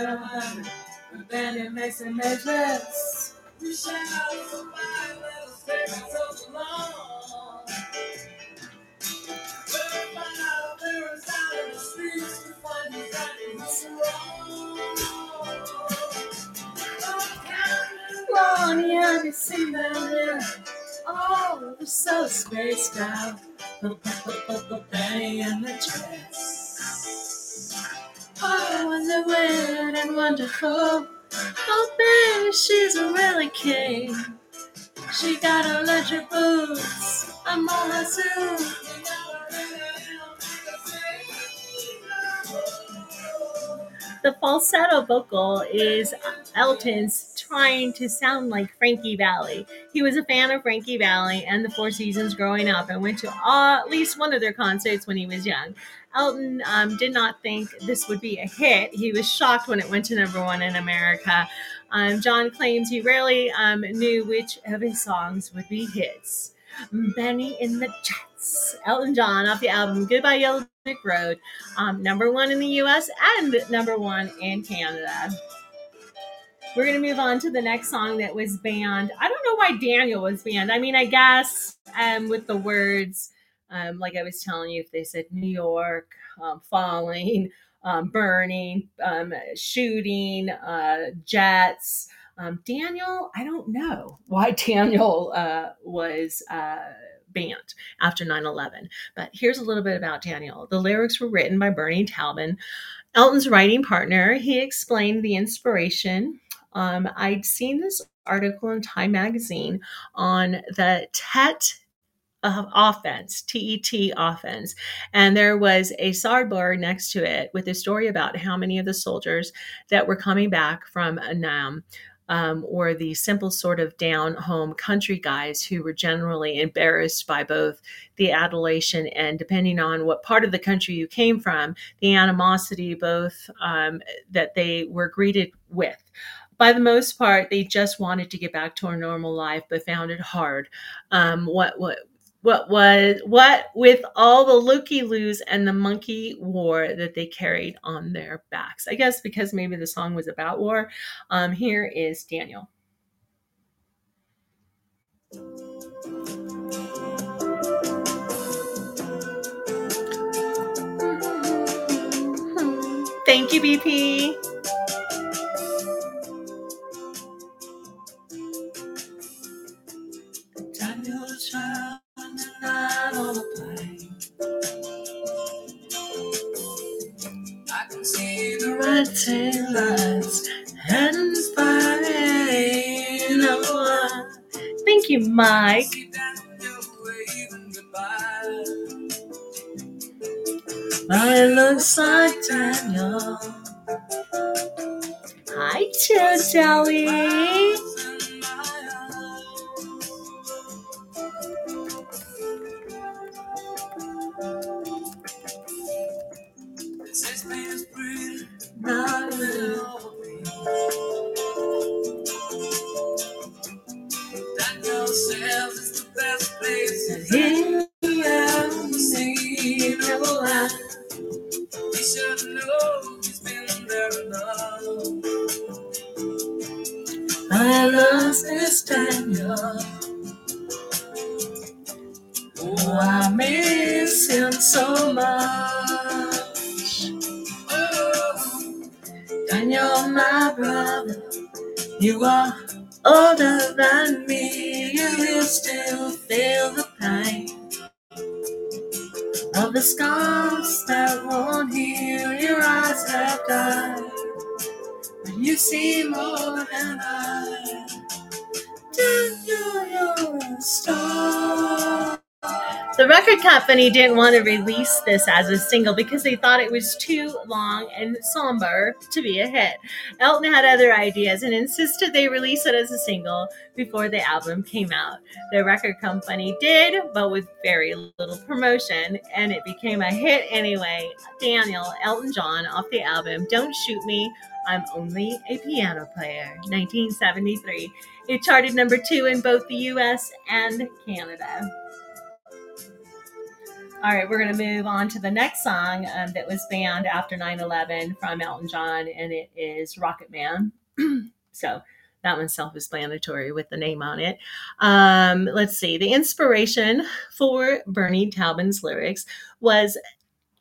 And it makes a necklace. We shall survive, let us take ourselves along. We'll find there is out in the streets to find and who's wrong. Lonnie, have you seen them there? Oh, they're so spaced out. Benny and the dress. And the weird and wonderful. Oh, baby, she's a really king. She got electric boots. I'm on myself. The falsetto vocal is Elton's trying to sound like Frankie Valli. He was a fan of Frankie Valli and the Four Seasons growing up and went to uh, at least one of their concerts when he was young. Elton um, did not think this would be a hit. He was shocked when it went to number one in America. Um, John claims he rarely um, knew which of his songs would be hits. Bennie in the Jets. Elton John off the album Goodbye Yellow Brick Road. Um, number one in the US and number one in Canada. We're going to move on to the next song that was banned. I don't know why Daniel was banned. I mean, I guess um, with the words, um, like I was telling you, if they said New York, um, falling, um, burning, um, shooting, uh, jets, um, Daniel, I don't know why Daniel uh, was uh, banned after 9 11. But here's a little bit about Daniel. The lyrics were written by Bernie Taupin, Elton's writing partner. He explained the inspiration. Um, I'd seen this article in Time magazine on the Tet uh, offense, TET offense. And there was a sidebar next to it with a story about how many of the soldiers that were coming back from Annam um, or the simple sort of down home country guys who were generally embarrassed by both the adulation and depending on what part of the country you came from, the animosity both um, that they were greeted with. By the most part, they just wanted to get back to a normal life, but found it hard. Um, what what what was what with all the looky loos and the monkey war that they carried on their backs. I guess because maybe the song was about war. Um, here is Daniel. Thank you, BP. Tail lights heading flying over. Thank you, Mike. See Daniel waving goodbye. It looks like Daniel. Hi, Chill Jelly. See more than I. Daniel, you're a star. The record company didn't want to release this as a single because they thought it was too long and somber to be a hit. Elton had other ideas and insisted they release it as a single before the album came out. The record company did, but with very little promotion, and it became a hit anyway. Daniel, Elton John, off the album Don't Shoot Me, I'm Only a Piano Player, 1973. It charted number two in both the US and Canada. All right, we're going to move on to the next song um, that was banned after 9 11 from Elton John, and it is Rocket Man. so that one's self explanatory with the name on it. Um, let's see. The inspiration for Bernie Taupin's lyrics was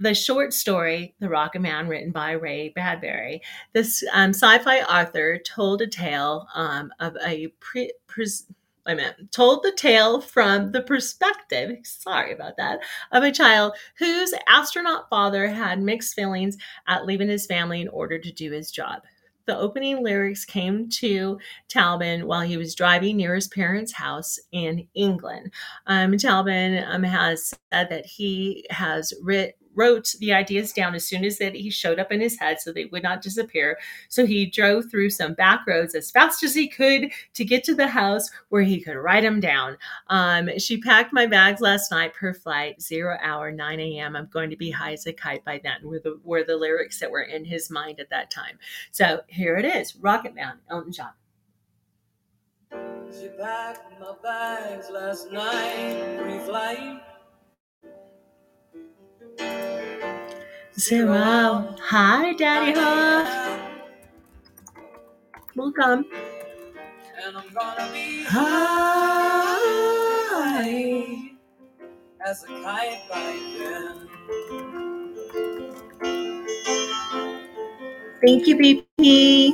the short story, The Rocket Man, written by Ray Bradbury. This um, sci fi author told a tale um, of a pre. pres I meant told the tale from the perspective, sorry about that, of a child whose astronaut father had mixed feelings at leaving his family in order to do his job. the opening lyrics came to Taupin while he was driving near his parents' house in England. Um, Taupin um, has said that he has writ, wrote the ideas down as soon as that he showed up in his head so they would not disappear. So he drove through some back roads as fast as he could to get to the house where he could write them down. Um, she packed my bags last night per flight, zero hour, 9 a.m. I'm going to be high as a kite by then, were the, were the lyrics that were in his mind at that time. So here it is Rocket Man, Elton John. She packed my bags last night, pre-flight. Zero. Hi, Daddy Huff. Welcome. And I'm gonna be Hi. as a kite by then. Thank you, BP.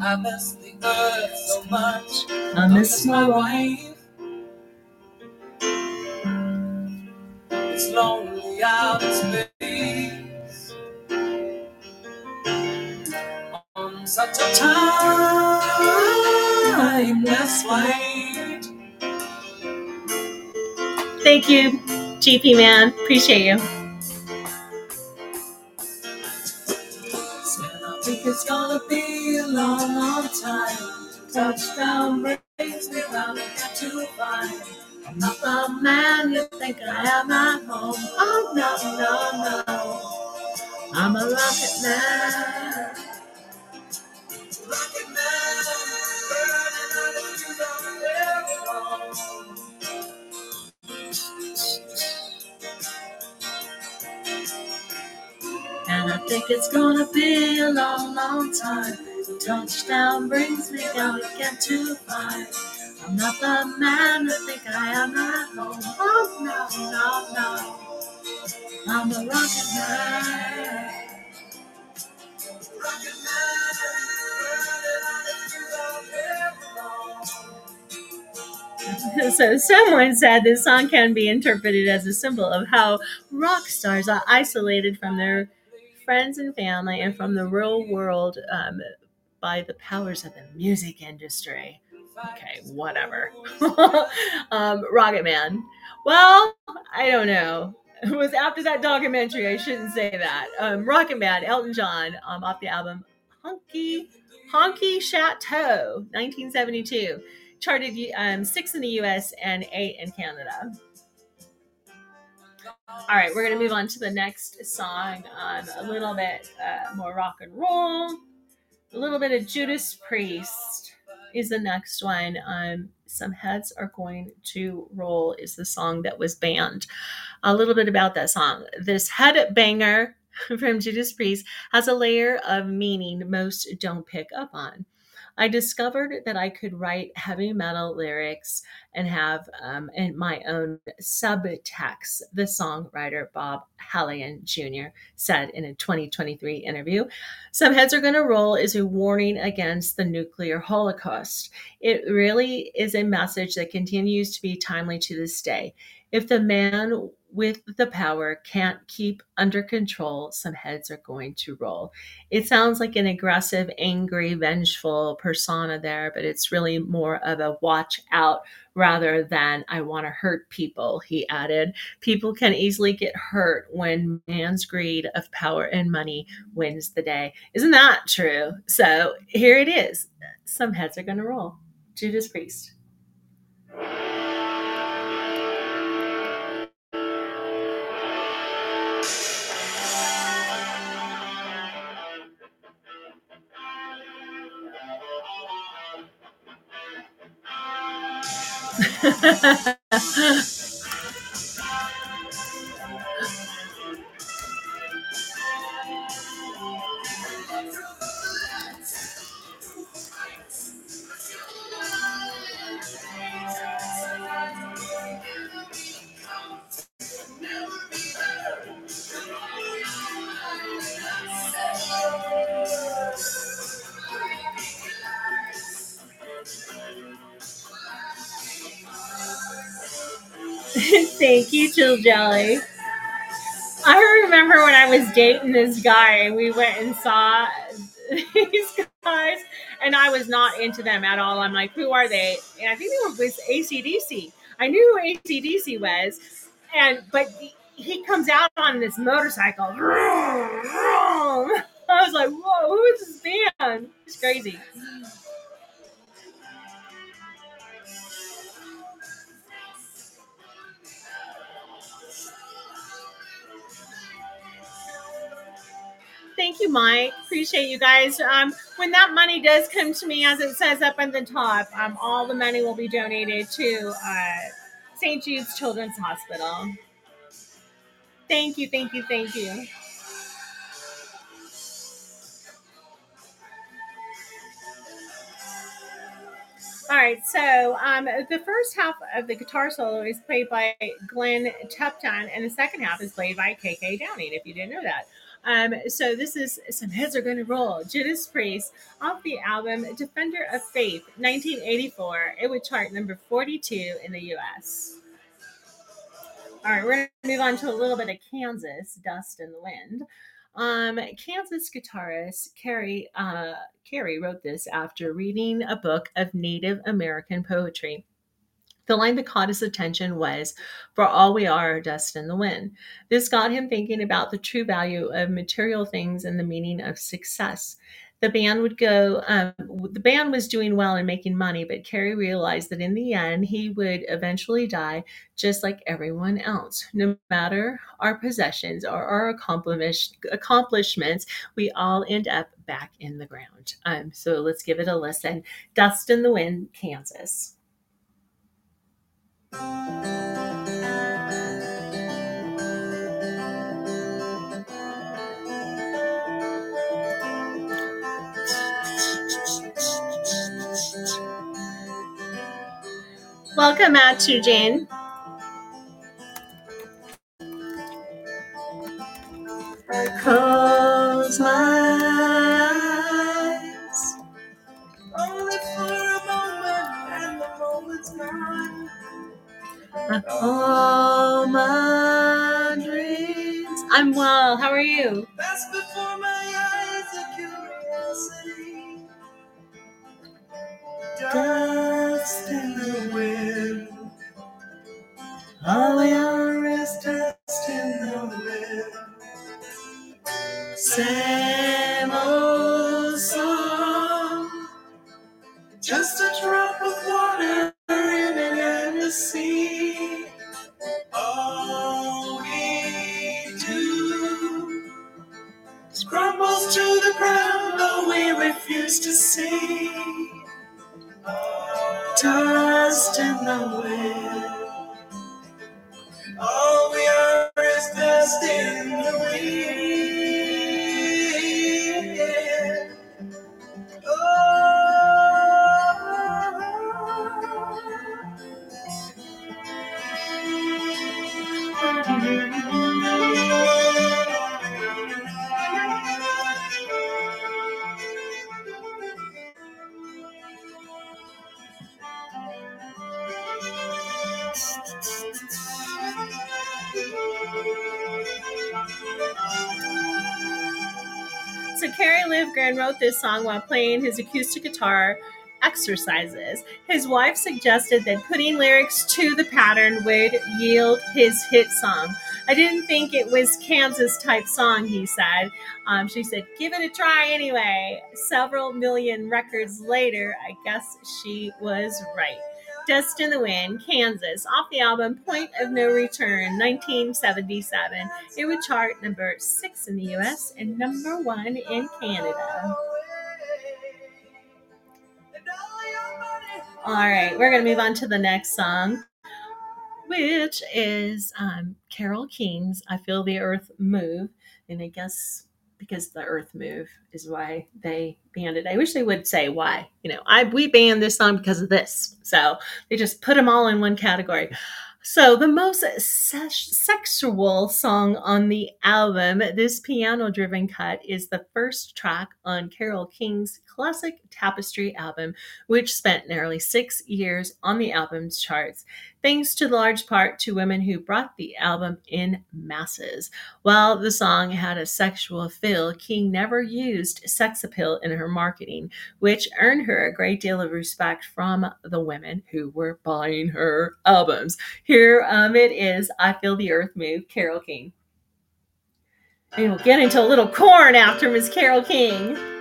I miss the earth so much. I miss my wife. Lonely out in space. On such a timeless flight. Thank you, GP man. Appreciate you. And I think it's gonna be a long, long time. Touchdown brings me round to find. Not the man you think I am at home. Oh no, no, no. I'm a rocket man. Rocket man, burning. And I think it's gonna be a long, long time. Touchdown brings me down again to find. I'm not the man I think I am at home. Oh no, no, no. I'm a rocket man. Rocket man. So someone said this song can be interpreted as a symbol of how rock stars are isolated from their friends and family and from the real world um, by the powers of the music industry. Okay, whatever. um, Rocket Man. Well, I don't know. It was after that documentary. I shouldn't say that. Um, Rocket Man, Elton John, um, off the album Honky Honky Chateau, 1972. Charted um, six in the U.S. and eight in Canada. All right, we're gonna move on to the next song. Um, a little bit uh, more rock and roll. A little bit of Judas Priest is the next one. Um, Some heads are going to roll is the song that was banned. A little bit about that song. This head banger from Judas Priest has a layer of meaning most don't pick up on. I discovered that I could write heavy metal lyrics and have um, in my own subtext, the songwriter Bob Halligan Jr. said in a 2023 interview. Some Heads Are Gonna Roll is a warning against the nuclear holocaust. It really is a message that continues to be timely to this day. If the man with the power can't keep under control, some heads are going to roll. It sounds like an aggressive, angry, vengeful persona there, but it's really more of a watch out rather than I want to hurt people, he added. People can easily get hurt when man's greed of power and money wins the day. Isn't that true? So here it is. Some heads are going to roll. Judas Priest. Thank you, Jill Jelly. I remember when I was dating this guy and we went and saw these guys and I was not into them at all. I'm like, who are they? And I think they were with ACDC. I knew who ACDC was. And but he comes out on this motorcycle. I was like, whoa, who is this band? It's crazy. Thank you, Mike. Appreciate you guys. Um, when that money does come to me, as it says up at the top, um, all the money will be donated to uh, St. Jude's Children's Hospital. Thank you, thank you, thank you. All right, so um, the first half of the guitar solo is played by Glenn Tipton, and the second half is played by KK Downing, if you didn't know that. Um, so this is Some Heads Are Gonna Roll, Judas Priest, off the album Defender of Faith, 1984. It would chart number 42 in the US. All right, we're going to move on to a little bit of Kansas, Dust in the Wind. Um, Kansas guitarist Kerry uh, Kerry wrote this after reading a book of Native American poetry. The line that caught his attention was, For all we are, dust in the wind. This got him thinking about the true value of material things and the meaning of success. The band would go, um, the band was doing well and making money, but Kerry realized that in the end, he would eventually die just like everyone else. No matter our possessions or our accomplishments, we all end up back in the ground. Um, so let's give it a listen. Dust in the Wind, Kansas. Welcome out to Jane. I close my All my dreams. I'm well. How are you? That's before my eyes curiosity. Dust in the wind. All is dust in the wind. See. Dust in the wind. So Kerry Livgren wrote this song while playing his acoustic guitar exercises. His wife suggested that putting lyrics to the pattern would yield his hit song. I didn't think it was Kansas type song, he said. Um, she said, give it a try anyway. Several million records later, I guess she was right. Dust in the Wind, Kansas, off the album Point of No Return, 1977. It would chart number six in the US and number one in Canada. All right, we're going to move on to the next song, which is um, Carole King's I Feel the Earth Move. And I guess because the earth move is why they banned it. I wish they would say why. You know, I we banned this song because of this. So they just put them all in one category. So the most se- sexual song on the album, this piano-driven cut, is the first track on Carole King's classic Tapestry album, which spent nearly six years on the album's charts. Thanks to the large part to women who brought the album in masses. While the song had a sexual feel, King never used sex appeal in her marketing, which earned her a great deal of respect from the women who were buying her albums. Here um, it is I Feel the Earth Move, Carole King. And we'll get into a little corn after Miss Carole King.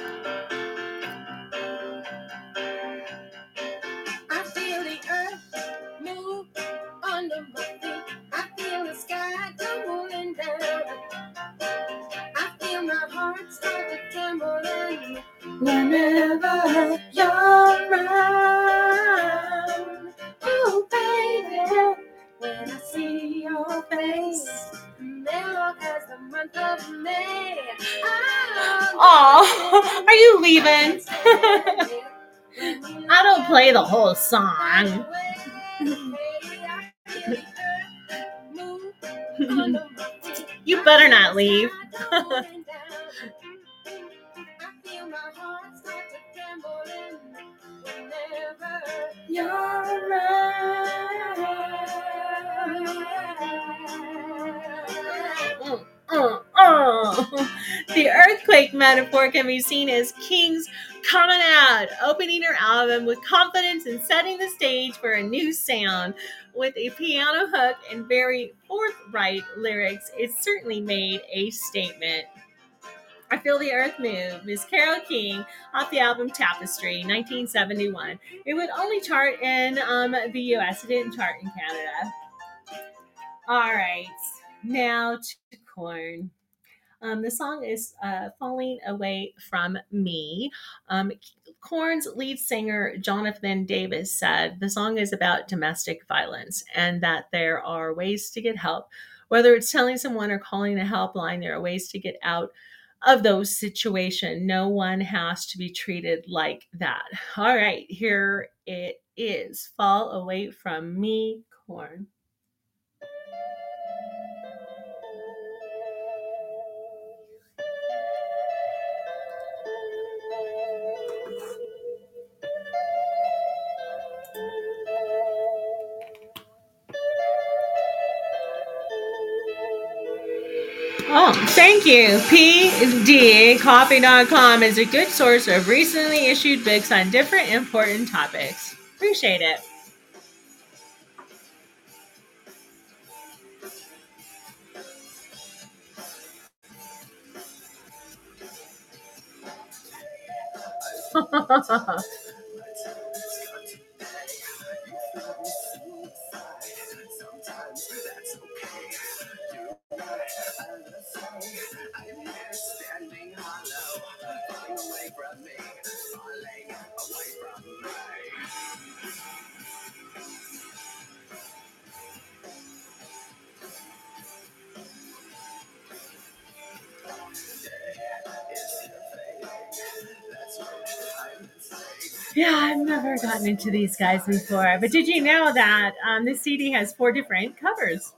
You leaving? I don't play the whole song. You better not leave. You're Mm, mm, mm. The earthquake metaphor can be seen as King's coming out, opening her album with confidence and setting the stage for a new sound. With a piano hook and very forthright lyrics, it certainly made a statement. I Feel the Earth Move, Miss Carole King, off the album Tapestry, 1971. It would only chart in um, the US, it didn't chart in Canada. All right, now to Korn. Um, the song is uh, Falling Away from Me. Um, Korn's lead singer, Jonathan Davis, said the song is about domestic violence and that there are ways to get help. Whether it's telling someone or calling a helpline, there are ways to get out of those situations. No one has to be treated like that. All right, here it is Fall Away from Me, Korn. You. PDCoffee.com is a good source of recently issued books on different important topics. Appreciate it. gotten into these guys before. But did you know that um, this CD has four different covers?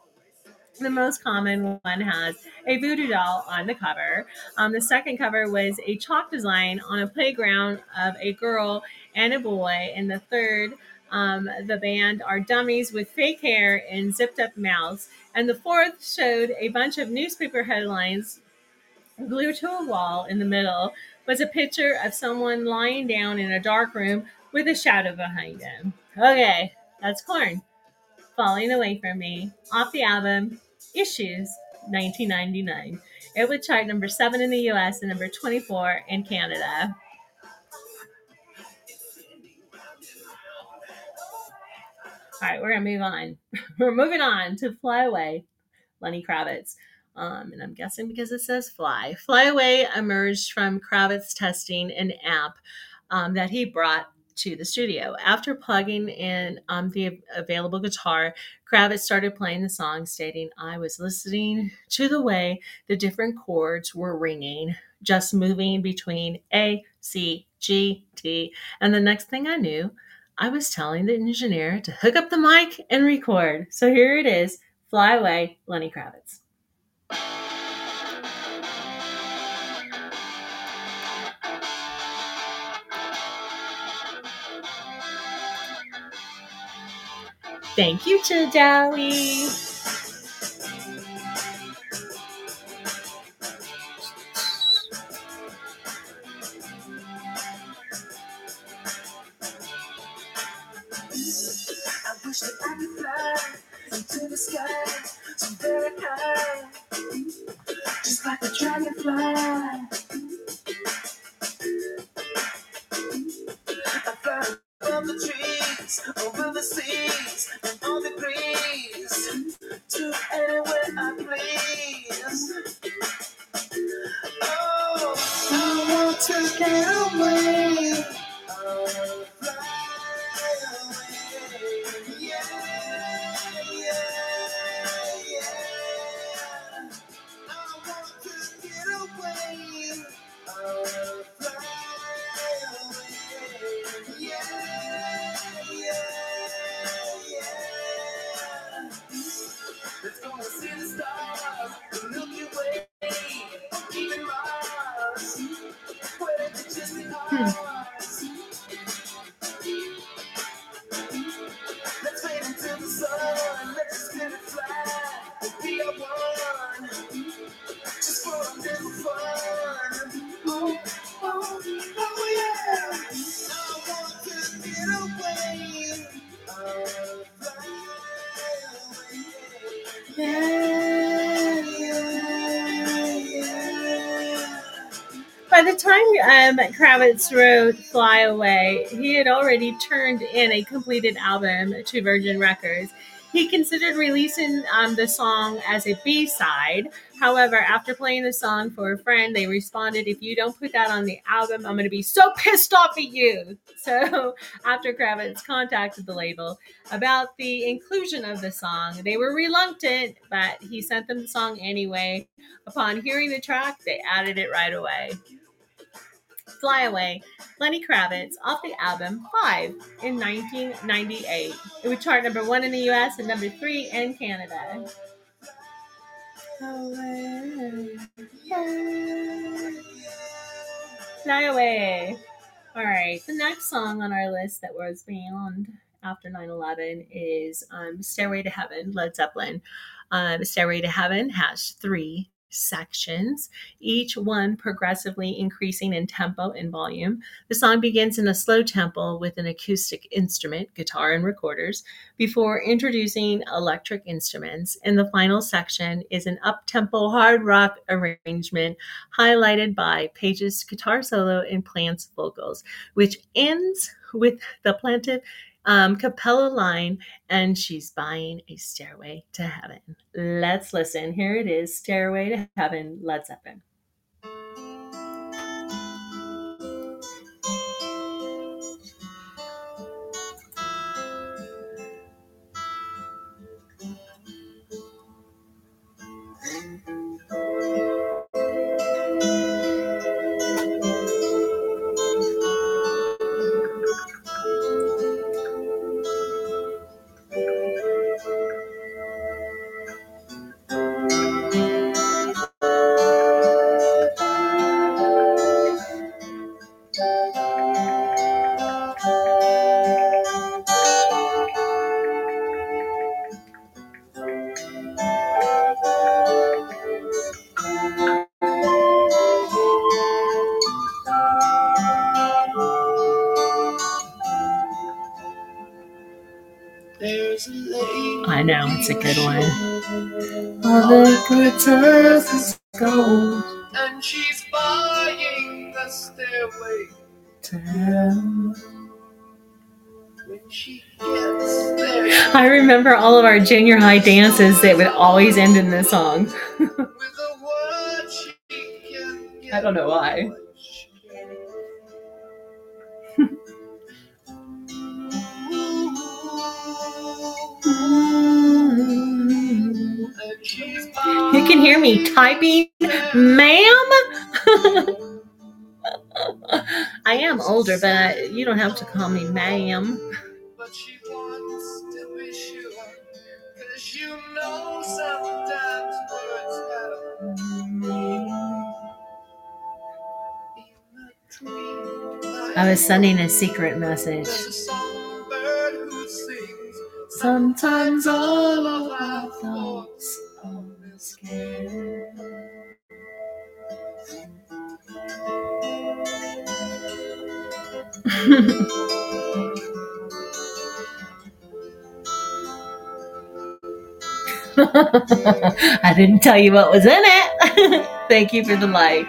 The most common one has a voodoo doll on the cover. Um, the second cover was a chalk design on a playground of a girl and a boy. And the third, um, the band are dummies with fake hair and zipped up mouths. And the fourth showed a bunch of newspaper headlines glued to a wall in the middle was a picture of someone lying down in a dark room with a shadow behind him. Okay, that's Korn. Falling Away from Me, off the album Issues, 1999. It would chart number seven in the US and number 24 in Canada. All right, we're gonna move on. we're moving on to Fly Away, Lenny Kravitz. Um, and I'm guessing because it says Fly. Fly Away emerged from Kravitz testing an app um, that he brought to the studio. After plugging in um, the available guitar, Kravitz started playing the song, stating, I was listening to the way the different chords were ringing, just moving between A, C, G, T. And the next thing I knew, I was telling the engineer to hook up the mic and record. So here it is Fly Away, Lenny Kravitz. Fly into the sky so very high, just like a dragonfly. Kravitz wrote Fly Away, he had already turned in a completed album to Virgin Records. He considered releasing um, the song as a B side. However, after playing the song for a friend, they responded, If you don't put that on the album, I'm going to be so pissed off at you. So, after Kravitz contacted the label about the inclusion of the song, they were reluctant, but he sent them the song anyway. Upon hearing the track, they added it right away. Fly Away, Lenny Kravitz, off the album Five in 1998. It would chart number one in the US and number three in Canada. Fly Away. All right, the next song on our list that was banned after 9 11 is um, Stairway to Heaven, Led Zeppelin. Um, Stairway to Heaven has three sections, each one progressively increasing in tempo and volume. The song begins in a slow tempo with an acoustic instrument, guitar and recorders, before introducing electric instruments. And the final section is an up tempo hard rock arrangement highlighted by Page's guitar solo and Plant's vocals, which ends with the planted um, Capella line, and she's buying a stairway to heaven. Let's listen. Here it is Stairway to Heaven, Led Zeppelin. A good one. All the good times is gold, and she's buying the stairway to heaven. When she gets there, I remember all of our junior high dances that would always end in this song. with a word she can get I don't know why. what You can hear me typing, ma'am. I am older, but I, you don't have to call me ma'am. I was sending a secret message. Sometimes all of our thoughts are scared. I didn't tell you what was in it. Thank you for the like.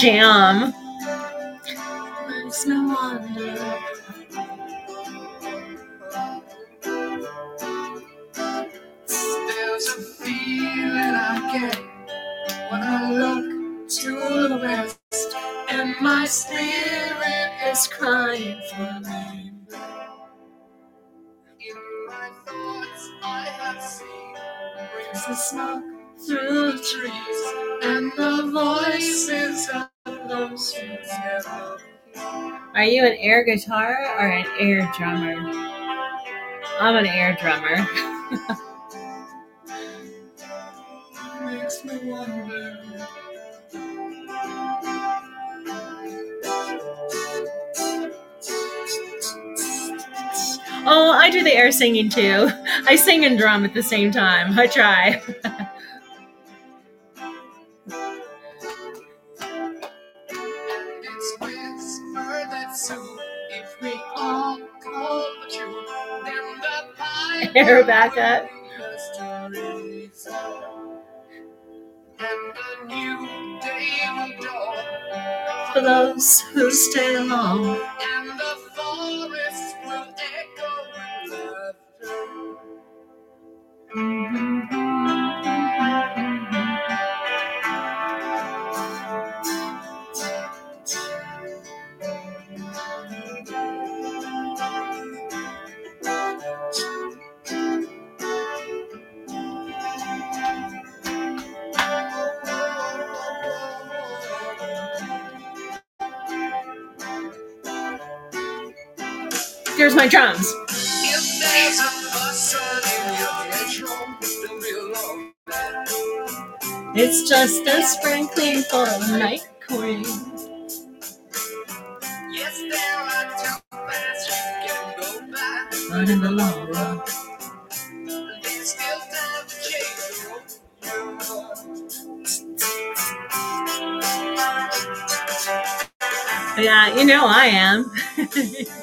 Jam. Are you an air guitar or an air drummer? I'm an air drummer. Oh, I do the air singing too. I sing and drum at the same time. I try. pipe Air back up. For those who stay along. Be alone. It's just a sprinkling for a night queen. Yes, there are two paths you can go by. But in the long run, There's still time to change on. yeah, you know I am.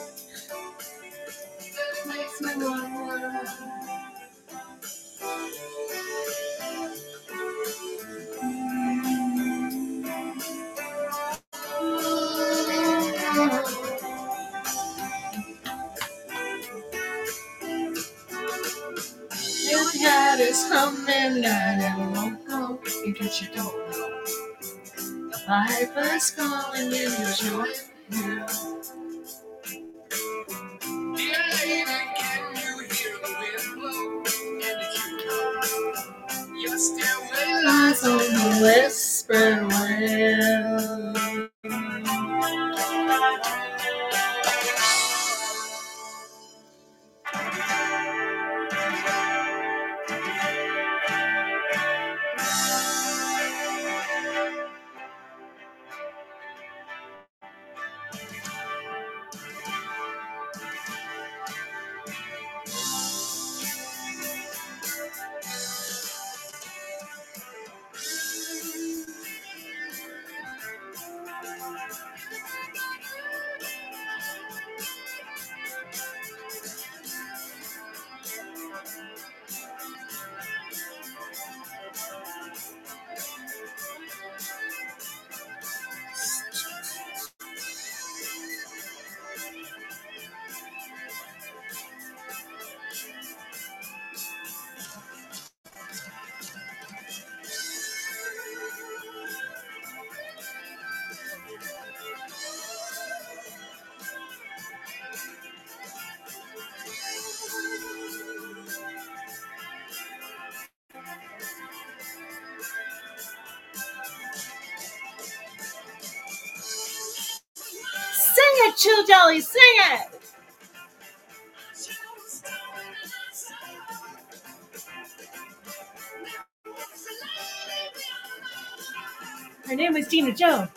Piper's calling you, you're joining you. Joe.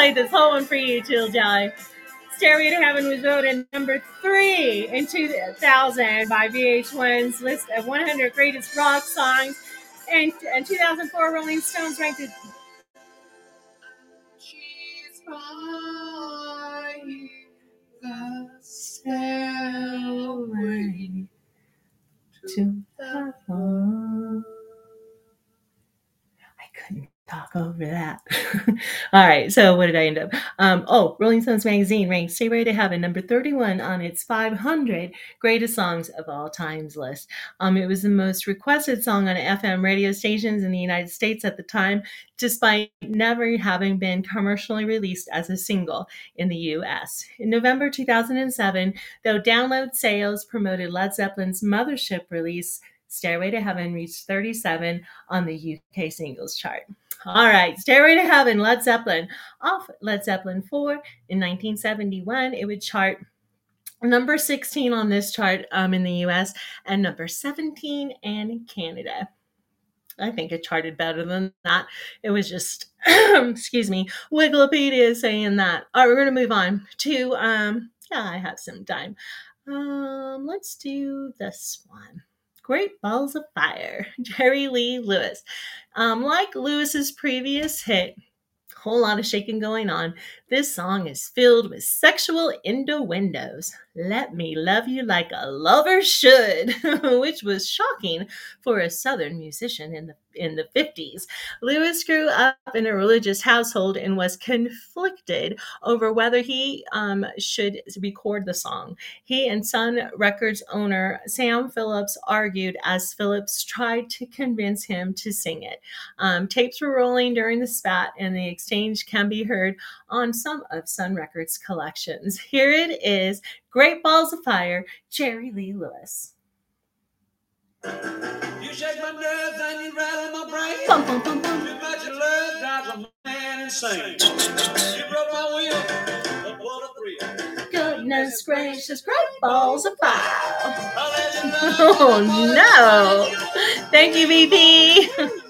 Played this whole one for you, Jill Jelly. Stairway to Heaven was voted number three in 2000 by VH1's list of 100 greatest rock songs. And in 2004, Rolling Stones ranked it. All right, so what did I end up? Um, oh, Rolling Stones magazine ranked "Stairway to Heaven" number 31 on its 500 greatest songs of all times list. Um, it was the most requested song on FM radio stations in the United States at the time, despite never having been commercially released as a single in the US. In November 2007, though download sales promoted Led Zeppelin's mothership release, Stairway to Heaven reached 37 on the UK singles chart. All right, Stairway to Heaven, Led Zeppelin. Off Led Zeppelin 4 in 1971, it would chart number 16 on this chart um, in the US and number 17 in Canada. I think it charted better than that. It was just, excuse me, Wikipedia saying that. All right, we're going to move on to, um, yeah, I have some time. Um, let's do this one. Great Balls of Fire, Jerry Lee Lewis. Um, like Lewis's previous hit, whole lot of shaking going on. This song is filled with sexual innuendos. Let me love you like a lover should, which was shocking for a southern musician in the in the 50s. Lewis grew up in a religious household and was conflicted over whether he um, should record the song. He and Sun Records owner Sam Phillips argued as Phillips tried to convince him to sing it. Um, tapes were rolling during the spat, and the exchange can be heard on some of Sun Records' collections. Here it is Great Balls of Fire, Jerry Lee Lewis. You shake my nerves and you rattle my brain. Bum, bum, bum, bum. Too much love drives a man insane. You broke my will, but what a thrill. Goodness gracious, great balls of fire. I'll let you know. Oh no! Thank you, VP.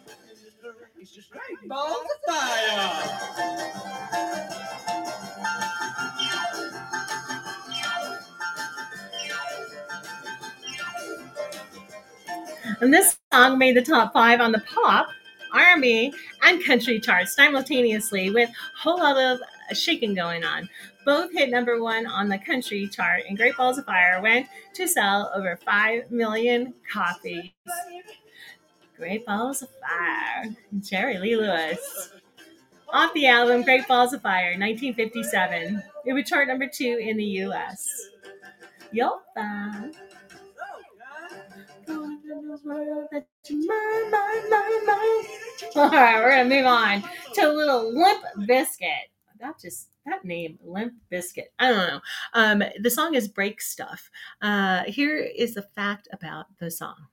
It's just great balls of fire. And this song made the top five on the pop, R&B, and country charts simultaneously with a whole lot of shaking going on. Both hit number one on the country chart, and Great Balls of Fire went to sell over 5 million copies. Great Balls of Fire, Jerry Lee Lewis. Off the album Great Balls of Fire, 1957. It would chart number two in the US. Yup. fine. All right, we're gonna move on to a little Limp Bizkit. That just that name, Limp Bizkit. I don't know. Um, the song is Break Stuff. Uh, here is the fact about the song.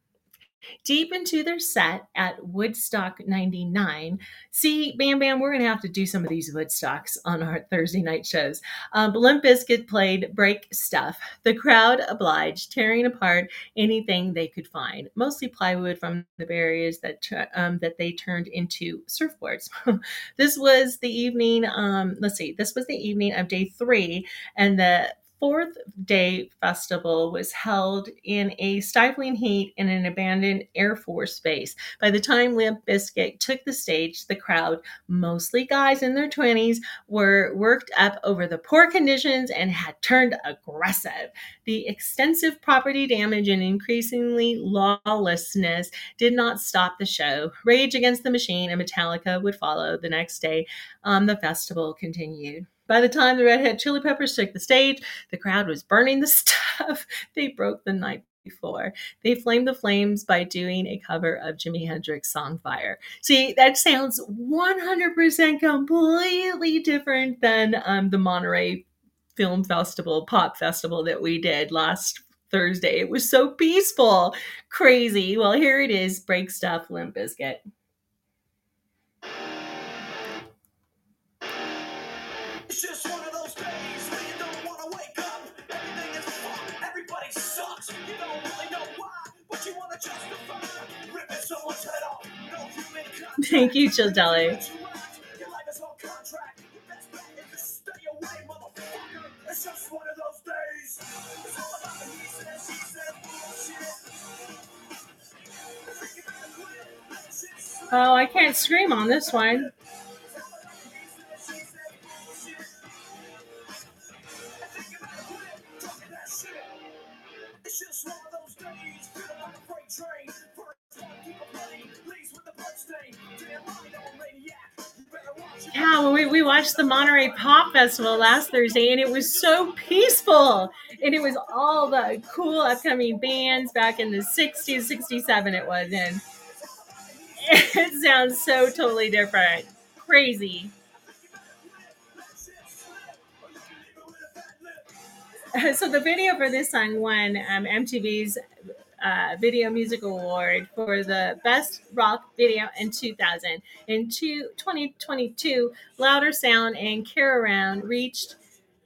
Deep into their set at Woodstock 99. See, Bam Bam, we're going to have to do some of these Woodstocks on our Thursday night shows. Um, Limp Bizkit played Break Stuff. The crowd obliged, tearing apart anything they could find, mostly plywood from the barriers that um, that they turned into surfboards. this was the evening. Um, let's see. This was the evening of day three, and the fourth day festival was held in a stifling heat in an abandoned Air Force base. By the time Limp Bizkit took the stage, the crowd, mostly guys in their 20s, were worked up over the poor conditions and had turned aggressive. The extensive property damage and increasingly lawlessness did not stop the show. Rage Against the Machine and Metallica would follow the next day. Um, the festival continued. By the time the Red Hot Chili Peppers took the stage, the crowd was burning the stuff they broke the night before. They flamed the flames by doing a cover of Jimi Hendrix' song Fire. See, that sounds 100% completely different than um, the Monterey Film Festival, Pop Festival that we did last Thursday. It was so peaceful, crazy. Well, here it is Break Stuff, Limp Bizkit. Let shit slip. Oh, I can't scream on this one. Yeah, we, we watched the Monterey Pop Festival last Thursday, and it was so peaceful. And it was all the cool upcoming bands back in the 60s, 67 it was. And it sounds so totally different. Crazy. So the video for this song won um, MTV's uh, Video Music Award for the Best Rock Video in 2000. In two, 2022, Louder Sound and Kerrang reached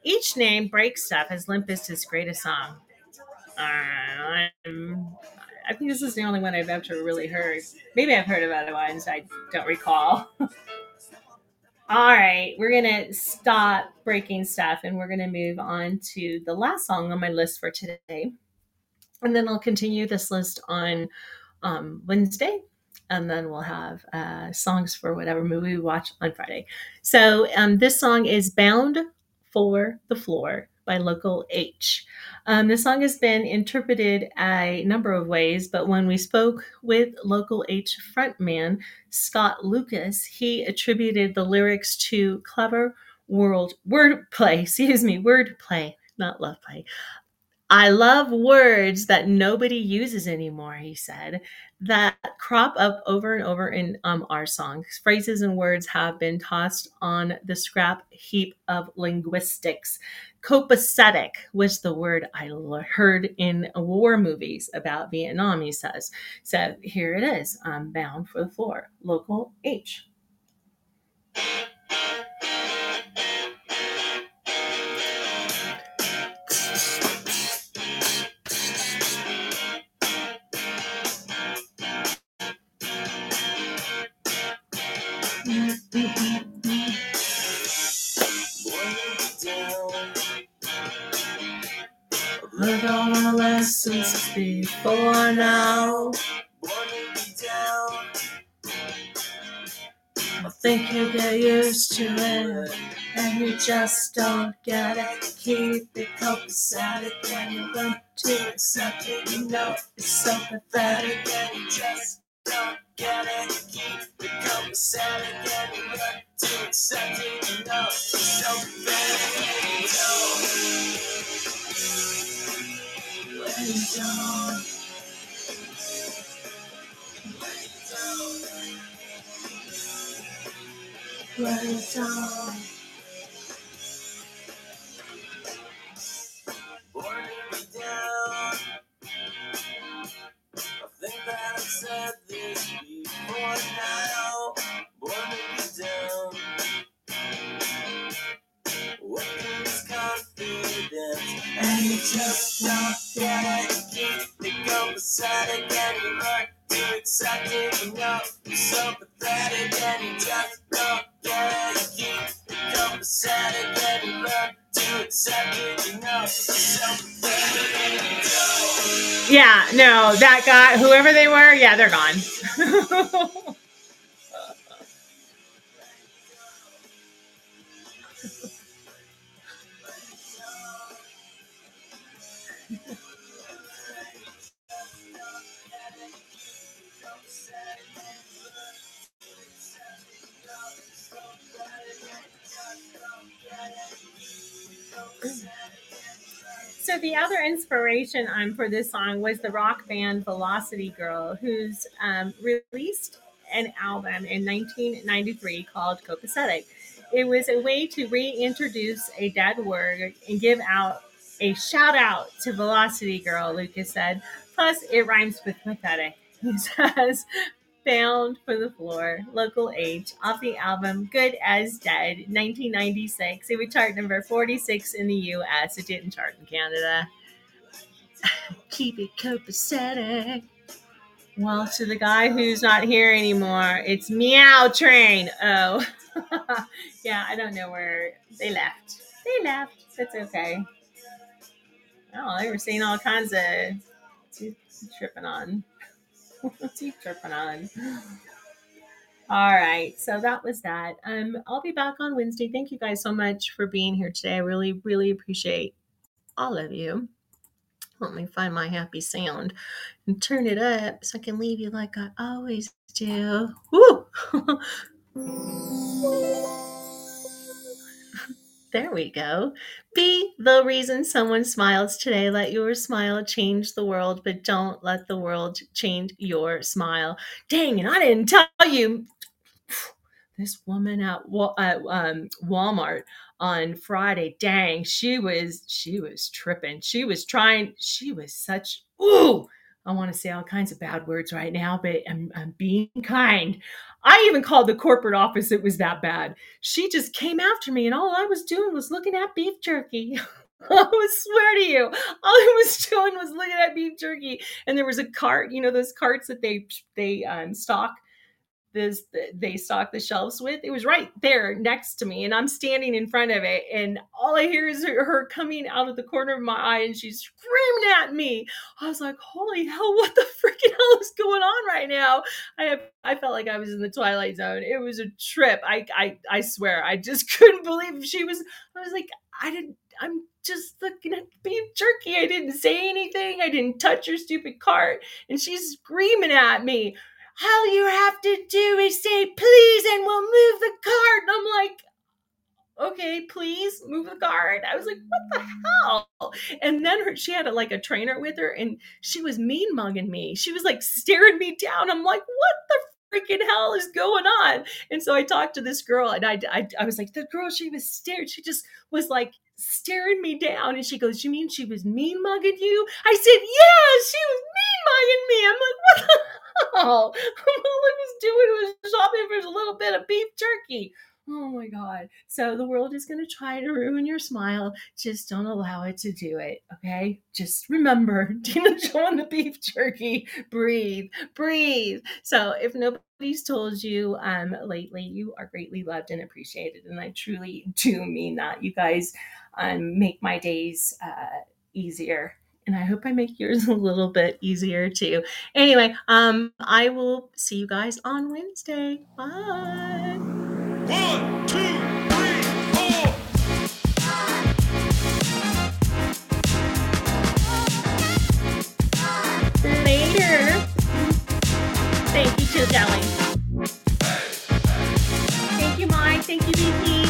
each name Break Stuff as Limp Bizkit's greatest song. I'm, I think this is the only one I've ever really heard. Maybe I've heard of other ones. I don't recall. All right, we're gonna stop breaking stuff and we're gonna move on to the last song on my list for today, and then I'll continue this list on um, Wednesday, and then we'll have uh, songs for whatever movie we watch on Friday. So um, this song is "Bound for the Floor" by Local H. Um, this song has been interpreted a number of ways, but when we spoke with Local H frontman Scott Lucas, he attributed the lyrics to clever world wordplay, excuse me, wordplay, not love play. I love words that nobody uses anymore, he said, that crop up over and over in um, our songs. Phrases and words have been tossed on the scrap heap of linguistics. Copacetic was the word I heard in war movies about Vietnam, he says. So here it is I'm Bound for the Floor, local H. think you get used to it, and you just don't get it. Keep it copacetic when you learn to accept it. You know it's so pathetic, and you just don't get it. Keep it copacetic and you learn to accept it. You know it's so pathetic. Let it down. Let it down. Born be down. I think that I've said this before now. Born be down. Is confidence, and you just don't get it. Keep it copacetic, and you learn to accept it. You you're so pathetic, and you just don't Yeah, no, that guy, whoever they were, yeah, they're gone. So the other inspiration um, for this song was the rock band Velocity Girl, who's um, released an album in 1993 called Copacetic. It was a way to reintroduce a dead word and give out a shout out to Velocity Girl, Lucas said. Plus, it rhymes with pathetic. He says, Bound for the Floor, Local H, off the album Good as Dead, 1996. It would chart number 46 in the US. It didn't chart in Canada. Keep it copacetic. Well, to the guy who's not here anymore, it's Meow Train. Oh, yeah, I don't know where they left. They left. That's okay. Oh, they were saying all kinds of tripping on. What's he tripping on? All right, so that was that. Um, I'll be back on Wednesday. Thank you guys so much for being here today. I really, really appreciate all of you. Let me find my happy sound and turn it up so I can leave you like I always do. Woo! there we go. Be the reason someone smiles today. Let your smile change the world, but don't let the world change your smile. Dang, and I didn't tell you. This woman at, at um, Walmart on Friday, dang, she was she was tripping. She was trying. She was such ooh. I want to say all kinds of bad words right now, but I'm, I'm being kind. I even called the corporate office. It was that bad. She just came after me, and all I was doing was looking at beef jerky. I swear to you, all I was doing was looking at beef jerky, and there was a cart. You know those carts that they they um, stock this they stock the shelves with it was right there next to me and i'm standing in front of it and all i hear is her, coming out of the corner of my eye and she's screaming at me. I was like holy hell what the freaking hell is going on right now? I have, i felt like i was in the twilight zone. It was a trip. I i i swear i just couldn't believe she was i was like i didn't i'm just looking at beef jerky. I didn't say anything. I didn't touch her stupid cart. And she's screaming at me all you have to do is say please and we'll move the cart. And I'm like, okay, please move the cart. I was like, what the hell? And then her, she had a, like a trainer with her and she was mean mugging me. She was like staring me down. I'm like, what the freaking hell is going on? And so I talked to this girl and I, I, I was like, the girl, she was staring. She just was like staring me down. And she goes, you mean she was mean mugging you? I said, yeah, she was mean mugging me. I'm like, what the? All I was doing was shopping for a little bit of beef jerky. Oh my God. So the world is going to try to ruin your smile. Just don't allow it to do it. Okay. Just remember Joe and the beef jerky. Breathe, breathe. So if nobody's told you um, lately, you are greatly loved and appreciated. And I truly do mean that. You guys um, make my days uh, easier and I hope I make yours a little bit easier too. Anyway, um, I will see you guys on Wednesday. Bye. One, two, three, four. Later. Thank you, Jill Jelly. Thank you, Mike. Thank you, VP.